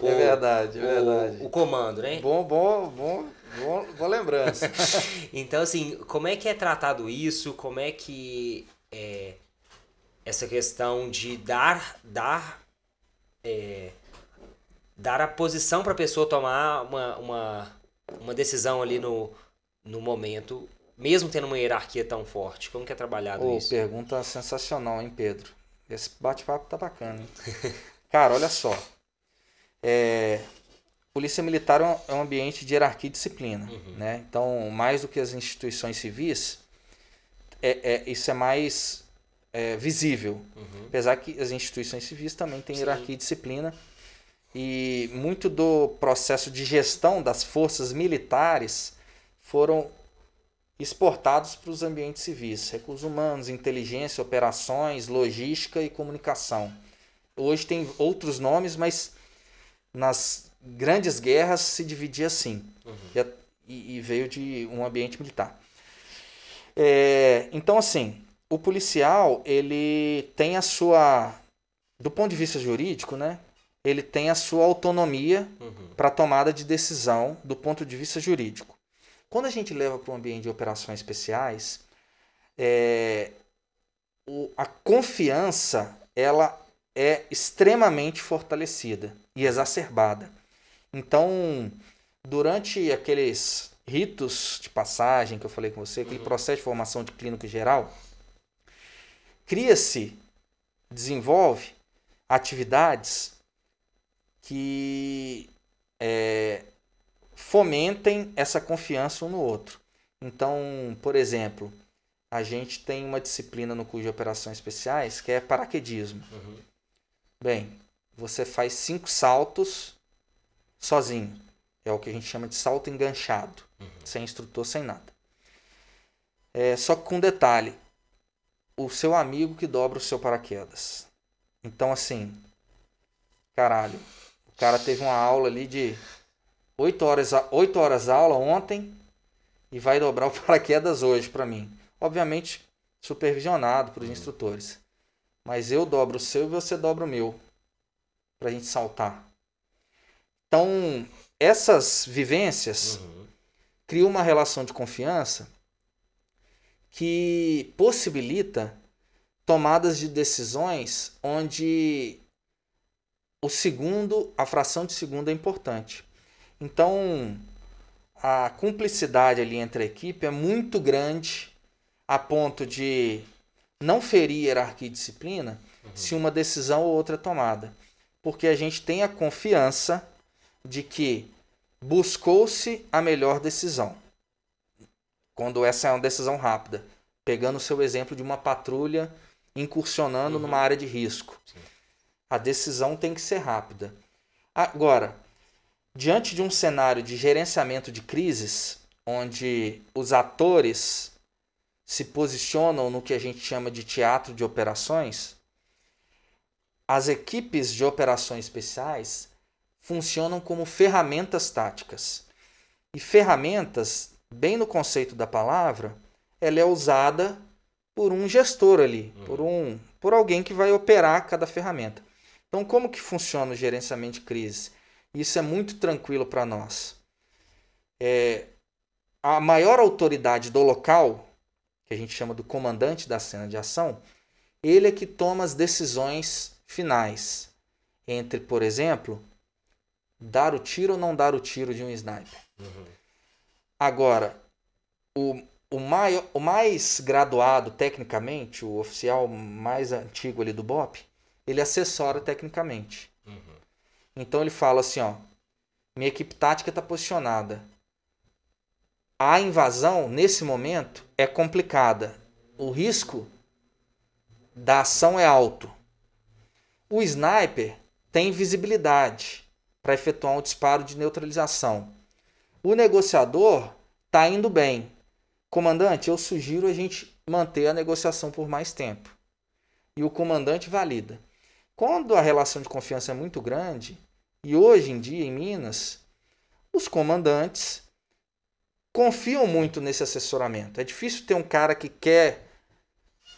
o, É verdade, é o- verdade. o comando, né? Bom, bom, bom, bom, boa lembrança. Então, assim, como é que é tratado isso? Como é que é, essa questão de dar, dar, é, dar a posição para a pessoa tomar uma, uma, uma decisão ali no, no momento, mesmo tendo uma hierarquia tão forte? Como que é trabalhado Ô, isso? pergunta sensacional, hein, Pedro? Esse bate-papo tá bacana, hein? Cara, olha só. É, Polícia Militar é um- é um ambiente de hierarquia e disciplina, Uhum. né? Então, mais do que as instituições civis, é, é- isso é mais é, visível. Uhum. Apesar que as instituições civis também têm Sim. hierarquia e disciplina. E muito do processo de gestão das forças militares foram exportados para os ambientes civis. Recursos humanos, inteligência, operações, logística e comunicação. Hoje tem outros nomes, mas nas grandes guerras se dividia assim. Uhum. E e veio de um ambiente militar. É, então, assim, o policial, ele tem a sua. Do ponto de vista jurídico, né? Ele tem a sua autonomia Uhum. para tomada de decisão do ponto de vista jurídico. Quando a gente leva para um ambiente de operações especiais, é, o- a confiança ela é extremamente fortalecida e exacerbada. Então, durante aqueles ritos de passagem que eu falei com você, aquele Uhum. processo de formação de clínico geral, cria-se, desenvolve atividades que é, fomentem essa confiança um no outro. Então, por exemplo, a gente tem uma disciplina no curso de operações especiais que é paraquedismo. Uhum. Bem, você faz cinco saltos sozinho. É o que a gente chama de salto enganchado, Uhum. sem instrutor, sem nada. É, só com um detalhe: o seu amigo que dobra o seu paraquedas. Então, assim, caralho, o cara teve uma aula ali de 8 horas, a- 8 horas aula ontem e vai dobrar o paraquedas hoje para mim. Obviamente, supervisionado por instrutores. Mas eu dobro o seu e você dobra o meu. Pra gente saltar. Então, essas vivências Uhum. criam uma relação de confiança que possibilita tomadas de decisões onde o segundo, a fração de segundo é importante. Então, a cumplicidade ali entre a equipe é muito grande a ponto de não ferir hierarquia e disciplina se uma decisão ou outra é tomada. Porque a gente tem a confiança de que buscou-se a melhor decisão. Quando essa é uma decisão rápida. pegando o seu exemplo de uma patrulha incursionando Uhum. numa área de risco. Sim. A decisão tem que ser rápida. Agora, diante de um cenário de gerenciamento de crises, onde os atores se posicionam no que a gente chama de teatro de operações, as equipes de operações especiais funcionam como ferramentas táticas. E ferramentas, bem no conceito da palavra, ela é usada por um gestor ali, Uhum. por um por alguém que vai operar cada ferramenta. Então, como que funciona o gerenciamento de crise? Isso é muito tranquilo para nós. É, a maior autoridade do local, que a gente chama do comandante da cena de ação, ele é que toma as decisões finais entre, por exemplo, dar o tiro ou não dar o tiro de um sniper. Uhum. Agora, o, o, maior, o mais graduado tecnicamente, o oficial mais antigo ali do BOP, ele assessora tecnicamente. Uhum. Então ele fala assim, ó, minha equipe tática está posicionada. A invasão nesse momento é complicada. O risco da ação é alto. O sniper tem visibilidade para efetuar um disparo de neutralização. O negociador está indo bem. Comandante, eu sugiro a gente manter a negociação por mais tempo. E o comandante valida. Quando a relação de confiança é muito grande, e hoje em dia em Minas, os comandantes confiam muito nesse assessoramento. É difícil ter um cara que quer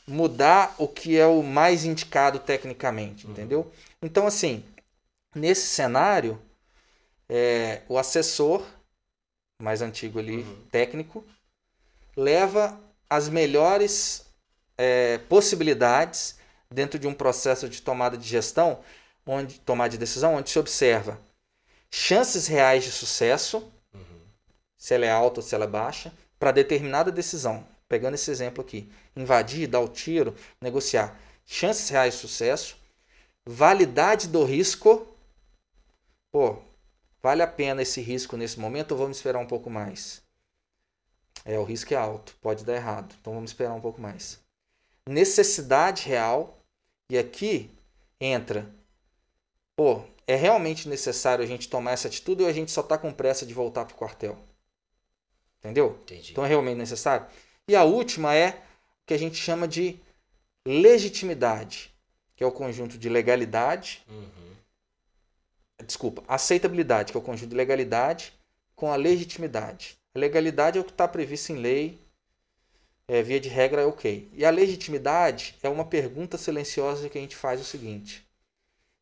mudar o que é o mais indicado tecnicamente, Uhum. entendeu? Então, assim, nesse cenário, é, o assessor, mais antigo ali, Uhum. técnico, leva as melhores é, possibilidades dentro de um processo de tomada de gestão, onde tomada de decisão, onde se observa chances reais de sucesso, Uhum. se ela é alta ou se ela é baixa, para determinada decisão. Pegando esse exemplo aqui, invadir, dar o tiro, negociar. Chances reais de sucesso, validade do risco. Pô, vale a pena esse risco nesse momento ou vamos esperar um pouco mais? É, o risco é alto, pode dar errado, então vamos esperar um pouco mais. Necessidade real, e aqui entra, pô, é realmente necessário a gente tomar essa atitude ou a gente só está com pressa de voltar para o quartel? Entendeu? Entendi. Então é realmente necessário. E a última é o que a gente chama de legitimidade, que é o conjunto de legalidade, Uhum. Desculpa, aceitabilidade, que é o conjunto de legalidade com a legitimidade. A legalidade é o que está previsto em lei, é, via de regra é ok. E a legitimidade é uma pergunta silenciosa que a gente faz o seguinte: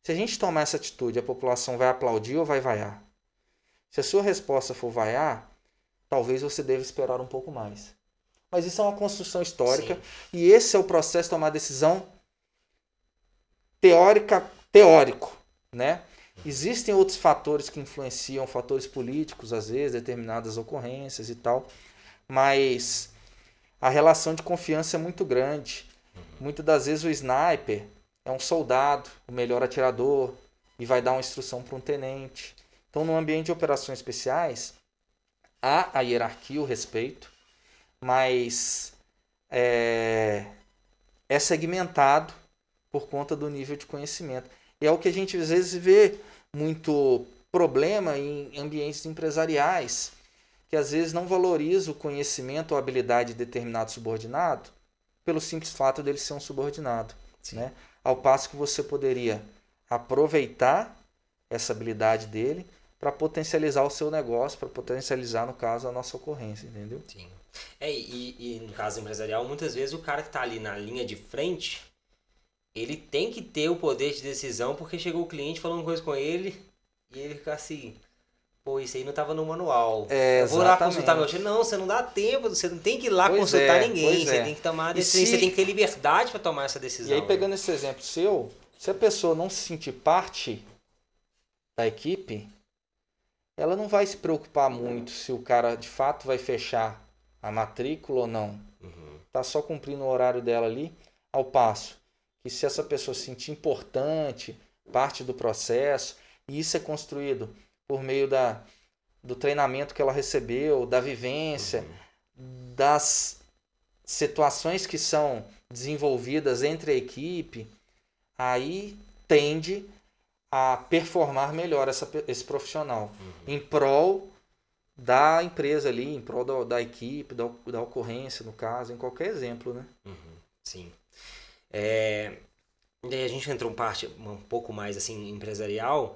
se a gente tomar essa atitude, a população vai aplaudir ou vai vaiar? Se a sua resposta for vaiar, talvez você deva esperar um pouco mais. Mas isso é uma construção histórica Sim. e esse é o processo de tomar decisão teórica, teórico, né? Existem outros fatores que influenciam, fatores políticos, às vezes, determinadas ocorrências e tal, mas a relação de confiança é muito grande. Muitas das vezes o sniper é um soldado, o melhor atirador, e vai dar uma instrução para um tenente. Então, no ambiente de operações especiais, há a hierarquia, o respeito, mas é, é segmentado por conta do nível de conhecimento. E é o que a gente às vezes vê muito problema em ambientes empresariais, que às vezes não valoriza o conhecimento ou habilidade de determinado subordinado pelo simples fato dele ser um subordinado. Né? Ao passo que você poderia aproveitar essa habilidade dele para potencializar o seu negócio, para potencializar, no caso, a nossa ocorrência, entendeu? Sim. É, e, e no caso empresarial, muitas vezes o cara que está ali na linha de frente, ele tem que ter o poder de decisão porque chegou o cliente falando coisa com ele e ele fica assim, pô, isso aí não estava no manual. É, Eu vou lá consultar meu chefe. Não, você não dá tempo, você não tem que ir lá Pois consultar é, ninguém. Você é. tem que tomar a decisão. se- Você tem que ter liberdade para tomar essa decisão. E aí, né? pegando esse exemplo seu, se a pessoa não se sentir parte da equipe, ela não vai se preocupar muito se o cara de fato vai fechar a matrícula ou não. Uhum. Tá só cumprindo o horário dela ali, ao passo que se essa pessoa se sentir importante, parte do processo, e isso é construído por meio da, do treinamento que ela recebeu, da vivência, Uhum. das situações que são desenvolvidas entre a equipe, aí tende a performar melhor essa, esse profissional Uhum. em prol da empresa ali, em prol da, da equipe, da, da ocorrência, no caso, em qualquer exemplo, né? Uhum, sim. É, e aí a gente entrou um parte um pouco mais assim empresarial.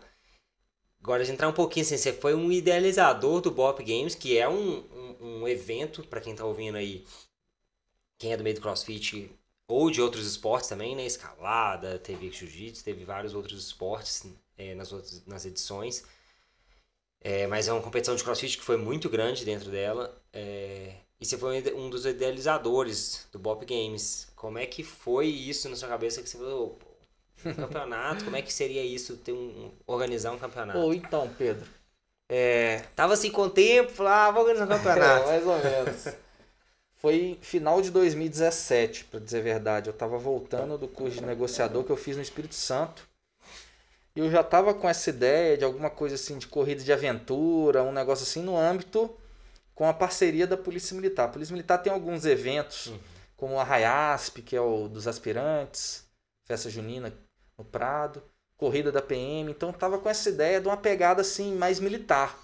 Agora a gente entrar um pouquinho assim, você foi um idealizador do Bop Games, que é um, um, um evento para quem tá ouvindo aí, quem é do meio do CrossFit ou de outros esportes também, né? Escalada, teve jiu-jitsu, teve vários outros esportes é, nas outras nas edições. É, mas é uma competição de CrossFit que foi muito grande dentro dela. É, e você foi um dos idealizadores do Bop Games. Como é que foi isso na sua cabeça que você falou, um campeonato, como é que seria isso, ter um, organizar um campeonato? Ou então, Pedro, é, Tava assim com o tempo, falava, ah, vou organizar um É, campeonato. mais ou menos. Foi final de 2017, para dizer a verdade. Eu estava voltando do curso de negociador que eu fiz no Espírito Santo. E eu já estava com essa ideia de alguma coisa assim de corrida de aventura, um negócio assim no âmbito com a parceria da Polícia Militar. A Polícia Militar tem alguns eventos, Uhum. como a Raiasp, que é o dos aspirantes, festa junina no Prado, corrida da PM. Então eu tava com essa ideia de uma pegada assim mais militar.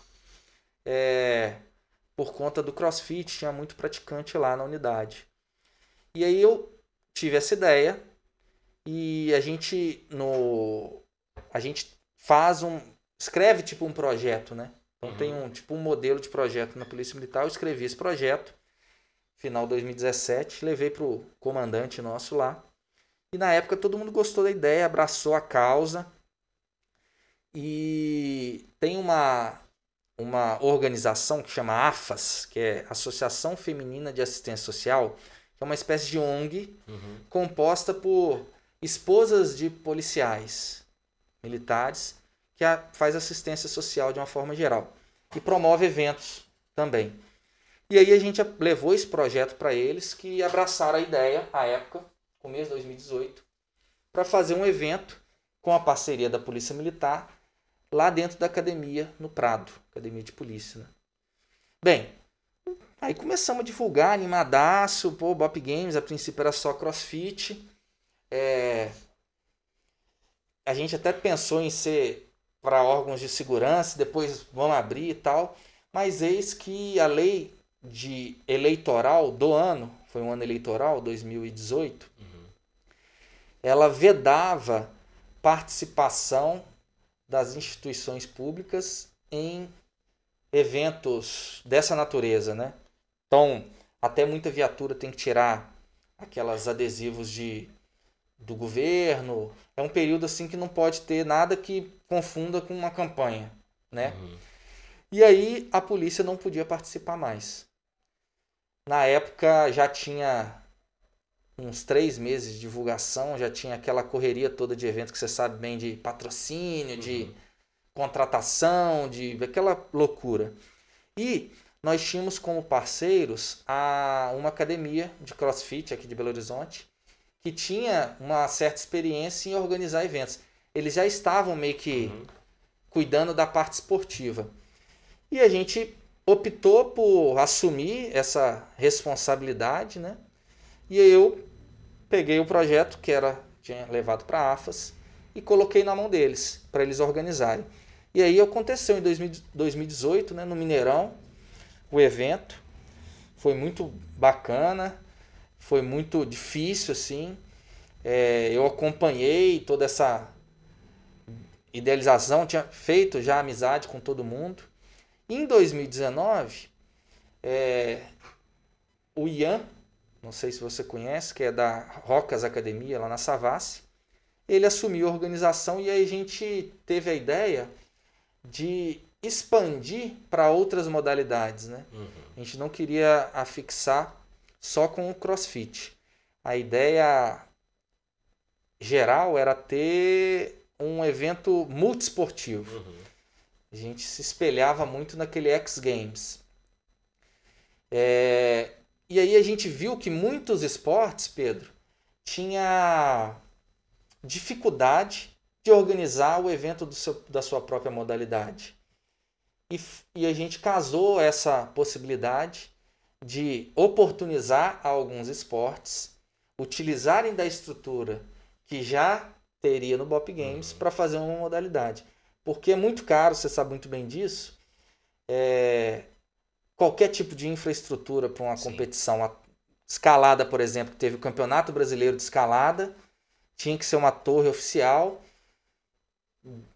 É, por conta do CrossFit, tinha muito praticante lá na unidade. E aí eu tive essa ideia e a gente no a gente faz um escreve tipo um projeto, né? Então Uhum. tem um tipo um modelo de projeto na Polícia Militar, eu escrevi esse projeto final de 2017, levei pro comandante nosso lá. E na época todo mundo gostou da ideia, abraçou a causa. E tem uma uma organização que chama AFAS, que é Associação Feminina de Assistência Social, que é uma espécie de ONG Uhum. composta por esposas de policiais militares que a- faz assistência social de uma forma geral e promove eventos também. E aí a gente levou esse projeto para eles que abraçaram a ideia à época, começo de 2018, para fazer um evento com a parceria da Polícia Militar lá dentro da academia no Prado, academia de polícia. Né? Bem, aí começamos a divulgar, animadaço, pô, Bop Games, a princípio era só CrossFit. É, A gente até pensou em ser para órgãos de segurança, depois vamos abrir e tal, mas eis que a lei de eleitoral do ano, foi um ano eleitoral, 2018, Uhum. ela vedava participação das instituições públicas em eventos dessa natureza, né? Então, até muita viatura tem que tirar aquelas adesivos de do governo. É um período assim que não pode ter nada que confunda com uma campanha, né? Uhum. E aí a polícia não podia participar mais. Na época já tinha uns três meses de divulgação, já tinha aquela correria toda de evento que você sabe bem de patrocínio, de Uhum. contratação, de aquela loucura. E nós tínhamos como parceiros a, uma academia de crossfit aqui de Belo Horizonte que tinha uma certa experiência em organizar eventos. Eles já estavam meio que Uhum. cuidando da parte esportiva. E a gente optou por assumir essa responsabilidade, né? E aí eu peguei o projeto que era tinha levado para a AFAS e coloquei na mão deles para eles organizarem. E aí aconteceu em 2000 2018, né, no Mineirão, o evento foi muito bacana, foi muito difícil assim. É, eu acompanhei toda essa idealização, tinha feito já amizade com todo mundo. Em 2019, é, o Ian, não sei se você conhece, que é da Rocas Academia, lá na Savassi, ele assumiu a organização e aí a gente teve a ideia de expandir para outras modalidades, né? Uhum. A gente não queria afixar só com o CrossFit. A ideia geral era ter um evento multiesportivo. Uhum. A gente se espelhava muito naquele X Games. É, E aí a gente viu que muitos esportes, Pedro, tinha dificuldade de organizar o evento do seu, da sua própria modalidade. E, e a gente casou essa possibilidade de oportunizar alguns esportes, utilizarem da estrutura que já teria no Bop Games para fazer uma modalidade. Porque é muito caro, você sabe muito bem disso. É, qualquer tipo de infraestrutura para uma Sim. competição. A escalada, por exemplo, que teve o Campeonato Brasileiro de Escalada, tinha que ser uma torre oficial,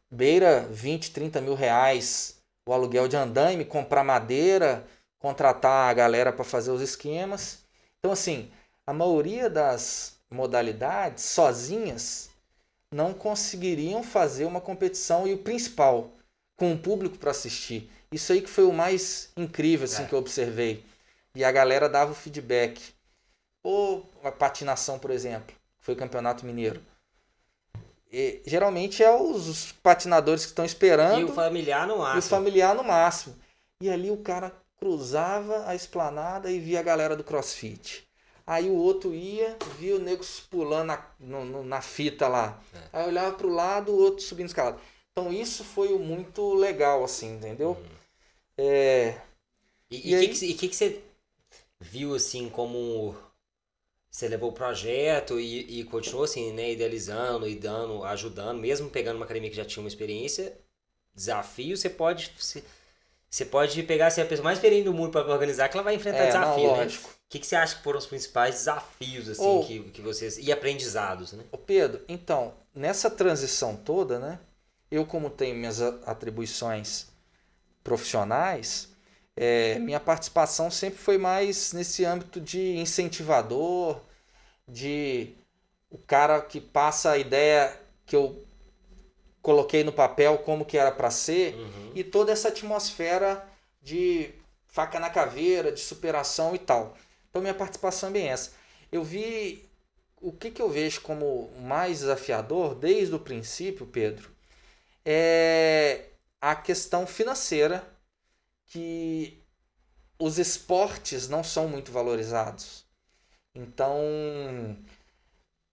beira 20, 30 mil reais o aluguel de andaime, comprar madeira, contratar a galera para fazer os esquemas. Então, assim, a maioria das modalidades sozinhas não conseguiriam fazer uma competição e o principal, com o público para assistir. Isso aí que foi o mais incrível assim, É. que eu observei. E a galera dava o feedback. Ou a patinação, por exemplo, foi o Campeonato Mineiro. E, geralmente é os, os patinadores que estão esperando E o familiar no e o máximo. familiar no máximo. E ali o cara cruzava a esplanada e via a galera do crossfit. Aí o outro ia, via o nego pulando na, no- no- na fita lá. É. Aí olhava pro lado, o outro subindo escalada. Então isso foi o muito legal, assim, entendeu? Uhum. É, E o que, que, que você viu assim como você levou o projeto e, e continuou assim, né, idealizando e dando, ajudando, mesmo pegando uma academia que já tinha uma experiência, desafio, você pode você, você pode pegar assim, a pessoa mais experiente do mundo para organizar que ela vai enfrentar é, não, desafio, né? O que, que você acha que foram os principais desafios assim Ou- que, que vocês e aprendizados, né? Ô Pedro, então, nessa transição toda, né? Eu, como tenho minhas atribuições profissionais, é, minha participação sempre foi mais nesse âmbito de incentivador, de o cara que passa a ideia que eu coloquei no papel como que era para ser Uhum. e toda essa atmosfera de faca na caveira, de superação e tal. Então minha participação é bem essa. Eu vi o que, que eu vejo como mais desafiador desde o princípio, Pedro, é a questão financeira que os esportes não são muito valorizados. Então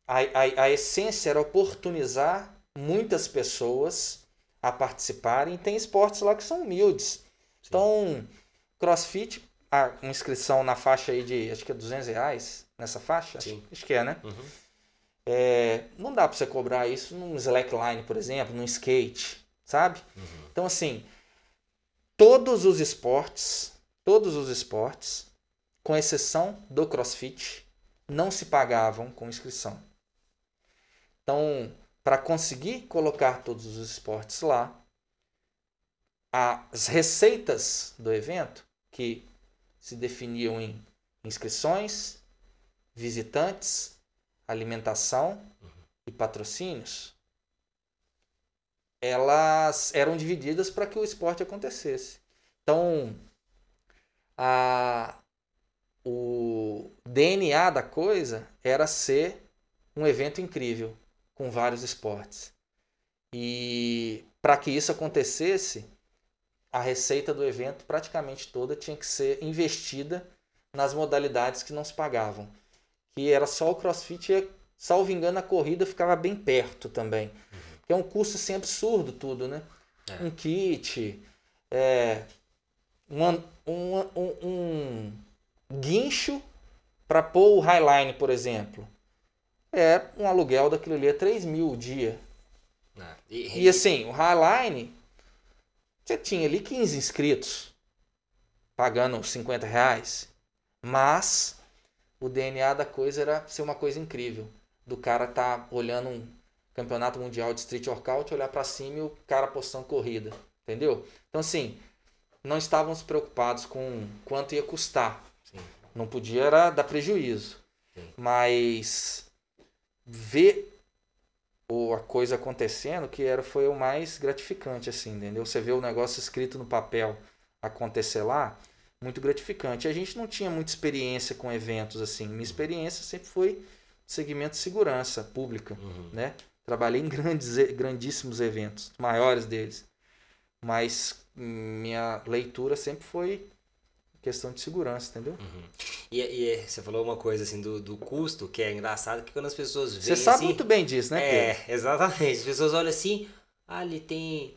a, a, a essência era oportunizar muitas pessoas a participarem. Tem esportes lá que são humildes. Então, crossfit, a inscrição na faixa aí de, acho que é 200 reais nessa faixa? Sim. Acho que é, né? Uhum. É, não dá para você cobrar isso num slackline, por exemplo, num skate, sabe? Uhum. Então, assim, todos os esportes, todos os esportes, com exceção do crossfit, não se pagavam com inscrição. Então, para conseguir colocar todos os esportes lá, as receitas do evento, que se definiam em inscrições, visitantes, alimentação e patrocínios, elas eram divididas para que o esporte acontecesse. Então, a, o DNA da coisa era ser um evento incrível, com vários esportes. E para que isso acontecesse, a receita do evento praticamente toda tinha que ser investida nas modalidades que não se pagavam. Que era só o crossfit e, salvo engano, a corrida ficava bem perto também. Que é um custo assim absurdo tudo, né? É. Um kit, é, um, um, um, um guincho para pôr o Highline, por exemplo. É um aluguel daquilo ali é 3 mil o dia. Ah, E, E assim, o Highline, você tinha ali 15 inscritos, pagando 50 reais. Mas o DNA da coisa era ser uma coisa incrível. Do cara tá olhando um campeonato mundial de street workout, olhar para cima e o cara postando corrida. Entendeu? Então assim, não estávamos preocupados com quanto ia custar. Sim. Não podia era dar prejuízo. Sim. Mas ver o, a coisa acontecendo que era foi o mais gratificante assim, entendeu? Você vê o negócio escrito no papel acontecer lá, muito gratificante. A gente não tinha muita experiência com eventos assim. Minha experiência sempre foi segmento de segurança pública, Uhum. né? Trabalhei em grandes, grandíssimos eventos, maiores deles. Mas hum, minha leitura sempre foi questão de segurança, entendeu? Uhum. E, e você falou uma coisa assim do, do custo, que é engraçado, que quando as pessoas veem Você sabe assim, muito bem disso, né, Pedro? É, exatamente. As pessoas olham assim, ah, ele tem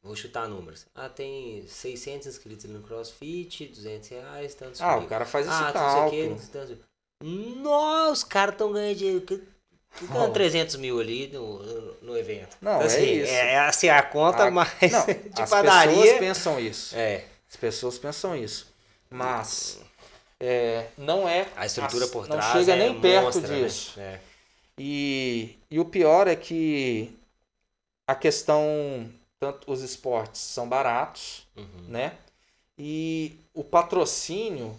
Vou chutar números. Ah, tem 600 inscritos no CrossFit, 200 reais, tantos Ah, mil. o cara faz esse ah, cálculo. que, tantos... Nossa, os caras estão ganhando dinheiro. Oh. 300 mil ali no, no, evento. Não, Então, é assim, isso. É, é assim, a conta A- mais Não, de as padaria. pessoas pensam isso. É, As pessoas pensam isso. Mas é, não é. a estrutura as- por não trás chega é nem perto né? disso. É. E, e o pior é que a questão, tanto os esportes são baratos, Uhum. né? E o patrocínio,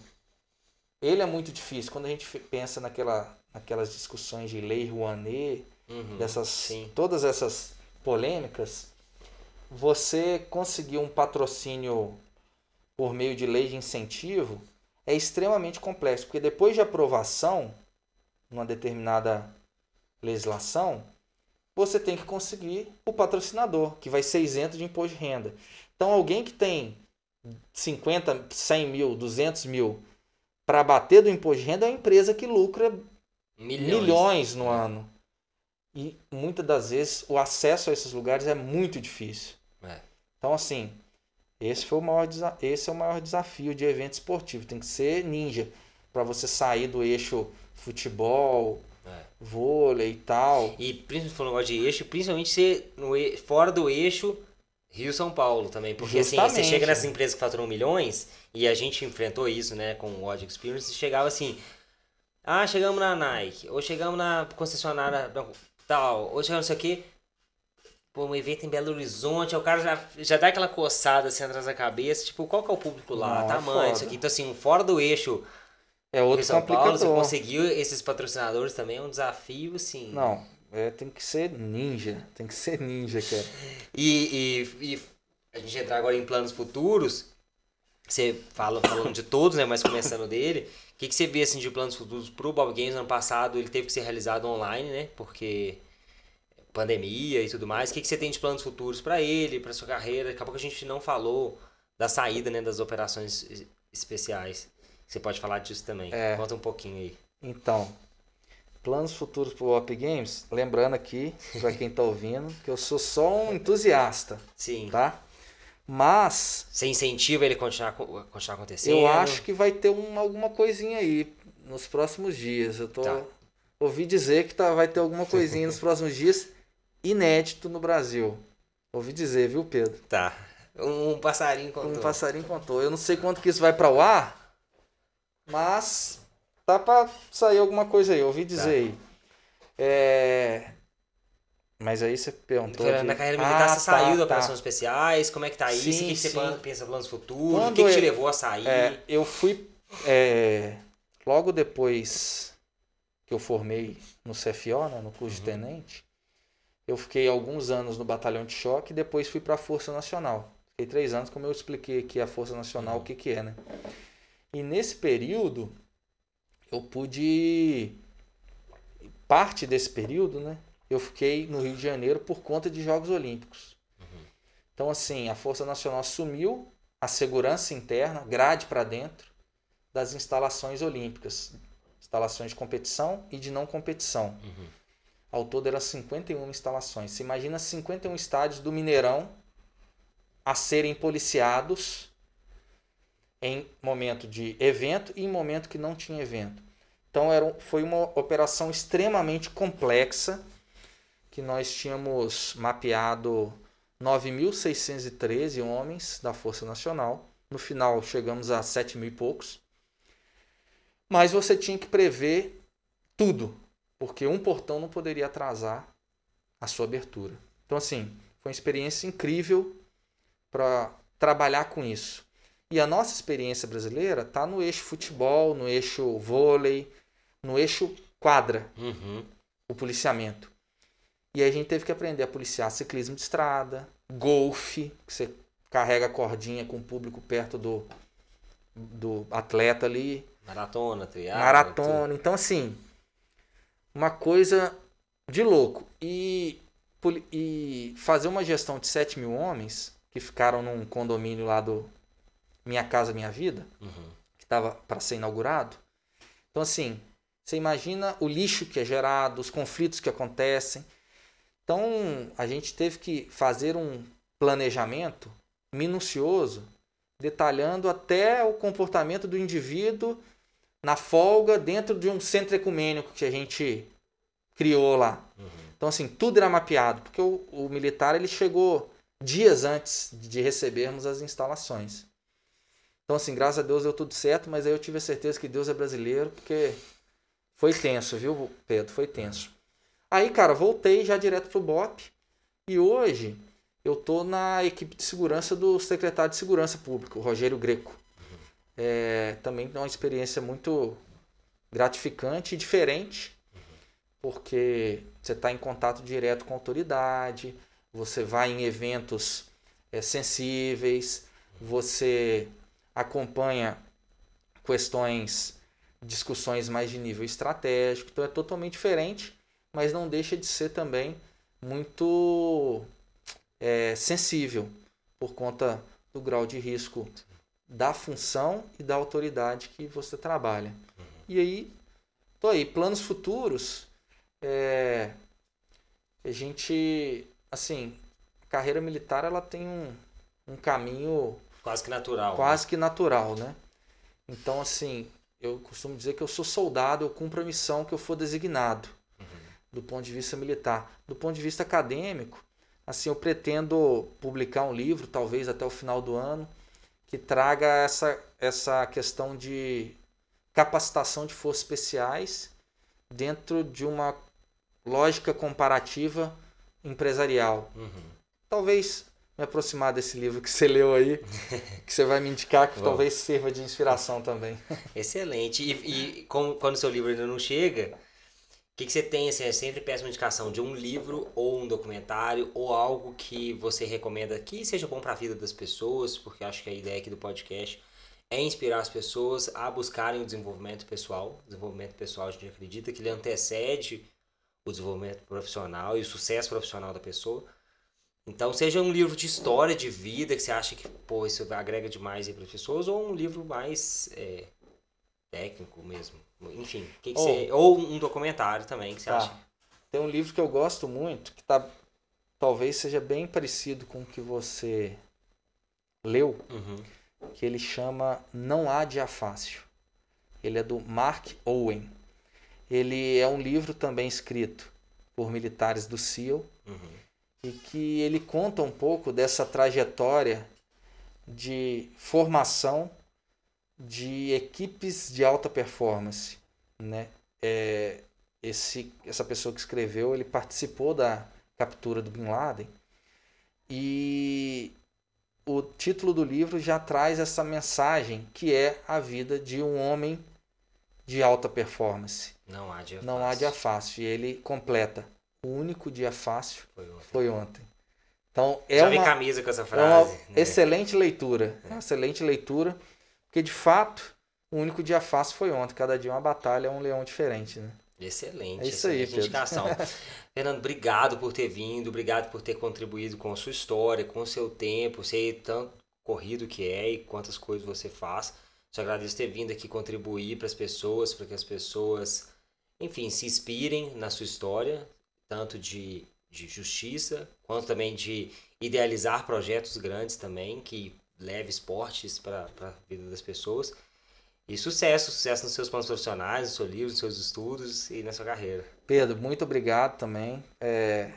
ele é muito difícil. Quando a gente pensa naquela, naquelas discussões de lei Rouanet, Uhum. dessas, Sim. todas essas polêmicas, você conseguir um patrocínio por meio de lei de incentivo é extremamente complexo, porque depois de aprovação, numa determinada legislação, você tem que conseguir o patrocinador, que vai ser isento de imposto de renda. Então, alguém que tem 50, 100 mil, 200 mil para bater do imposto de renda é uma empresa que lucra Milhões. milhões no ano. E muitas das vezes o acesso a esses lugares é muito difícil. É. Então, assim, esse, foi o maior esse é o maior desafio de evento esportivo. Tem que ser ninja para você sair do eixo futebol, É. vôlei e tal. E principalmente de eixo, principalmente ser no, fora do eixo Rio-São Paulo também. Porque assim, você Justamente. chega nessas empresas que faturam milhões, e a gente enfrentou isso, né, com o Odd Experience, e chegava assim, ah, chegamos na Nike, ou chegamos na concessionária tal, ou chegamos isso aqui, pô, um evento em Belo Horizonte, o cara já, já dá aquela coçada assim atrás da cabeça, tipo, qual que é o público lá, Não, é tamanho, isso aqui. Então assim, fora do eixo É outro Rio-São Paulo, você conseguiu esses patrocinadores também, é um desafio, assim... Não, é, tem que ser ninja. Tem que ser ninja, cara. E, e, e a gente entrar agora em planos futuros, você fala falando de todos, né? Mas começando dele, o que, que você vê assim, de planos futuros pro Bob Games ano passado? Ele teve que ser realizado online, né? Porque pandemia e tudo mais. O que, que você tem de planos futuros para ele, para sua carreira? Daqui a pouco a gente não falou da saída né, das operações es- especiais. Você pode falar disso também. É. Conta um pouquinho aí. Então, planos futuros pro Up Games, lembrando aqui, para quem tá ouvindo, que eu sou só um entusiasta, Sim. tá? Mas Você incentiva ele a continuar, co- continuar acontecendo? eu acho que vai ter um, alguma coisinha aí nos próximos dias. Eu tô Tá. ouvi dizer que tá, vai ter alguma coisinha nos próximos dias inédito no Brasil. Ouvi dizer, viu, Pedro? Tá. Um, um passarinho contou. Um passarinho contou. Eu não sei quanto que isso vai para o ar, mas tá para sair alguma coisa aí. Ouvi dizer Tá. aí. É... Mas aí você perguntou. De- Na carreira militar Ah, você saiu tá, da tá. Operações Especiais, como é que tá isso? Sim, o que, que você pensa planos futuros? Quando o que, que te eu- levou a sair? É, eu fui. é, logo depois que eu formei no CFO, né, no curso de Uhum. tenente, eu fiquei alguns anos no batalhão de choque e depois fui para a Força Nacional. Fiquei três anos, como eu expliquei aqui a Força Nacional, o que, que é, né? E nesse período, eu pude. Parte desse período, né? Eu fiquei no Rio de Janeiro por conta de Jogos Olímpicos. Uhum. Então, assim, a Força Nacional assumiu a segurança interna, grade para dentro, das instalações olímpicas. Instalações de competição e de não competição. Uhum. Ao todo eram 51 instalações. Você imagina 51 estádios do Mineirão a serem policiados em momento de evento e em momento que não tinha evento. Então era, foi uma operação extremamente complexa que nós tínhamos mapeado 9.613 homens da Força Nacional. No final chegamos a 7 mil e poucos. Mas você tinha que prever tudo, porque um portão não poderia atrasar a sua abertura. Então, assim, foi uma experiência incrível para trabalhar com isso. E a nossa experiência brasileira está no eixo futebol, no eixo vôlei, no eixo quadra, Uhum. o policiamento. E aí a gente teve que aprender a policiar ciclismo de estrada, golfe, que você carrega a cordinha com o público perto do, do atleta ali, Maratona, triatlo. maratona. Então, assim, uma coisa de louco. E, e fazer uma gestão de 7 mil homens que ficaram num condomínio lá do Minha Casa Minha Vida. Uhum. que estava para ser inaugurado. Então, assim, você imagina o lixo que é gerado, os conflitos que acontecem. Então, a gente teve que fazer um, planejamento minucioso, detalhando até o comportamento do indivíduo na folga dentro de um centro ecumênico que a gente criou lá. Uhum. Então, assim, tudo era mapeado, porque o, o, militar ele chegou dias antes de recebermos as instalações. Então, assim, graças a Deus deu tudo certo, mas aí eu tive a certeza que Deus é brasileiro, porque foi tenso, viu, Pedro? Foi tenso. Aí, cara, voltei já direto pro BOP e hoje eu tô na equipe de segurança do secretário de Segurança Pública, o Rogério Greco. É, também é uma experiência muito gratificante e diferente, porque você está em contato direto com a autoridade, você vai em eventos é, sensíveis, você acompanha questões, discussões mais de nível estratégico, então é totalmente diferente, mas não deixa de ser também muito é, sensível por conta do grau de risco da função e da autoridade que você trabalha. Uhum. E aí, tô aí, planos futuros, é, a gente, assim, a carreira militar ela tem um, um caminho quase que natural. Quase né? que natural, né? Então, assim, eu costumo dizer que eu sou soldado, eu cumpro a missão que eu for designado, uhum. do ponto de vista militar. Do ponto de vista acadêmico, assim, eu pretendo publicar um livro, talvez até o final do ano, que traga essa, essa questão de capacitação de forças especiais dentro de uma lógica comparativa empresarial. Uhum. Talvez me aproximar desse livro que você leu aí, que você vai me indicar, que talvez sirva de inspiração também. Excelente. E, e como, quando o seu livro ainda não chega, que, que você tem, assim, eu sempre peço uma indicação de um livro ou um documentário ou algo que você recomenda que seja bom para a vida das pessoas, porque acho que a ideia aqui do podcast é inspirar as pessoas a buscarem o desenvolvimento pessoal. Desenvolvimento pessoal, a gente acredita que ele antecede o desenvolvimento profissional e o sucesso profissional da pessoa. Então, seja um livro de história, de vida, que você acha que, pô, isso agrega demais para as pessoas, ou um livro mais é, técnico mesmo. Enfim, que que oh, você... ou um documentário também que você tá. acha. Tem um livro que eu gosto muito, que tá, talvez seja bem parecido com o que você leu, uhum. que ele chama Não Há Dia Fácil. Ele é do Mark Owen. Ele é um livro também escrito por militares do SEAL uhum. e que ele conta um pouco dessa trajetória de formação de equipes de alta performance, né? É, esse, essa pessoa que escreveu, ele participou da captura do Bin Laden e o título do livro já traz essa mensagem que é a vida de um homem de alta performance. Não há dia Não fácil. há dia fácil. E ele completa. O único dia fácil foi ontem. Foi ontem. Então é Já uma, camisa com essa frase. É uma né? excelente leitura. É. Uma excelente leitura. Porque de fato, o único dia fácil foi ontem. Cada dia uma batalha, um leão diferente, né? Excelente. É isso aí, Pedro. indicação. Fernando, obrigado por ter vindo, obrigado por ter contribuído com a sua história, com o seu tempo. Sei tanto corrido que é e quantas coisas você faz. Te agradeço ter vindo aqui contribuir para as pessoas, para que as pessoas, enfim, se inspirem na sua história, tanto de, de justiça, quanto também de idealizar projetos grandes também, que leve esportes para a vida das pessoas. E sucesso, sucesso nos seus planos profissionais, no seu livro, nos seus estudos e na sua carreira. Pedro, muito obrigado também. É,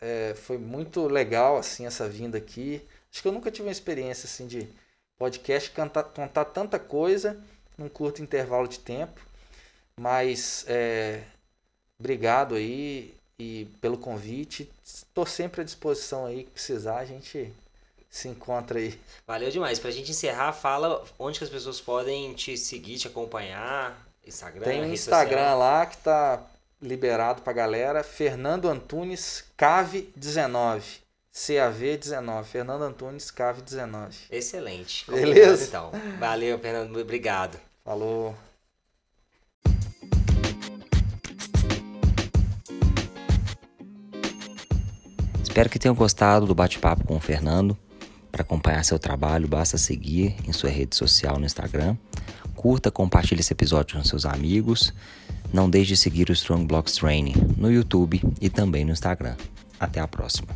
é, foi muito legal assim essa vinda aqui. Acho que eu nunca tive uma experiência assim de podcast cantar, contar tanta coisa num curto intervalo de tempo. Mas é, obrigado aí e pelo convite. Estou sempre à disposição aí que precisar a gente se encontra aí. Valeu demais. Pra gente encerrar, fala onde que as pessoas podem te seguir, te acompanhar. Instagram, Tem um Instagram social. lá que tá liberado pra galera. Fernando Antunes Cave 19. CAV19. Fernando Antunes Cave 19. Excelente. Beleza? Então. Valeu, Fernando. Obrigado. Falou. Espero que tenham gostado do bate-papo com o Fernando. Para acompanhar seu trabalho, basta seguir em sua rede social no Instagram. Curta, compartilhe esse episódio com seus amigos. Não deixe de seguir o Strong Blocks Training no YouTube e também no Instagram. Até a próxima.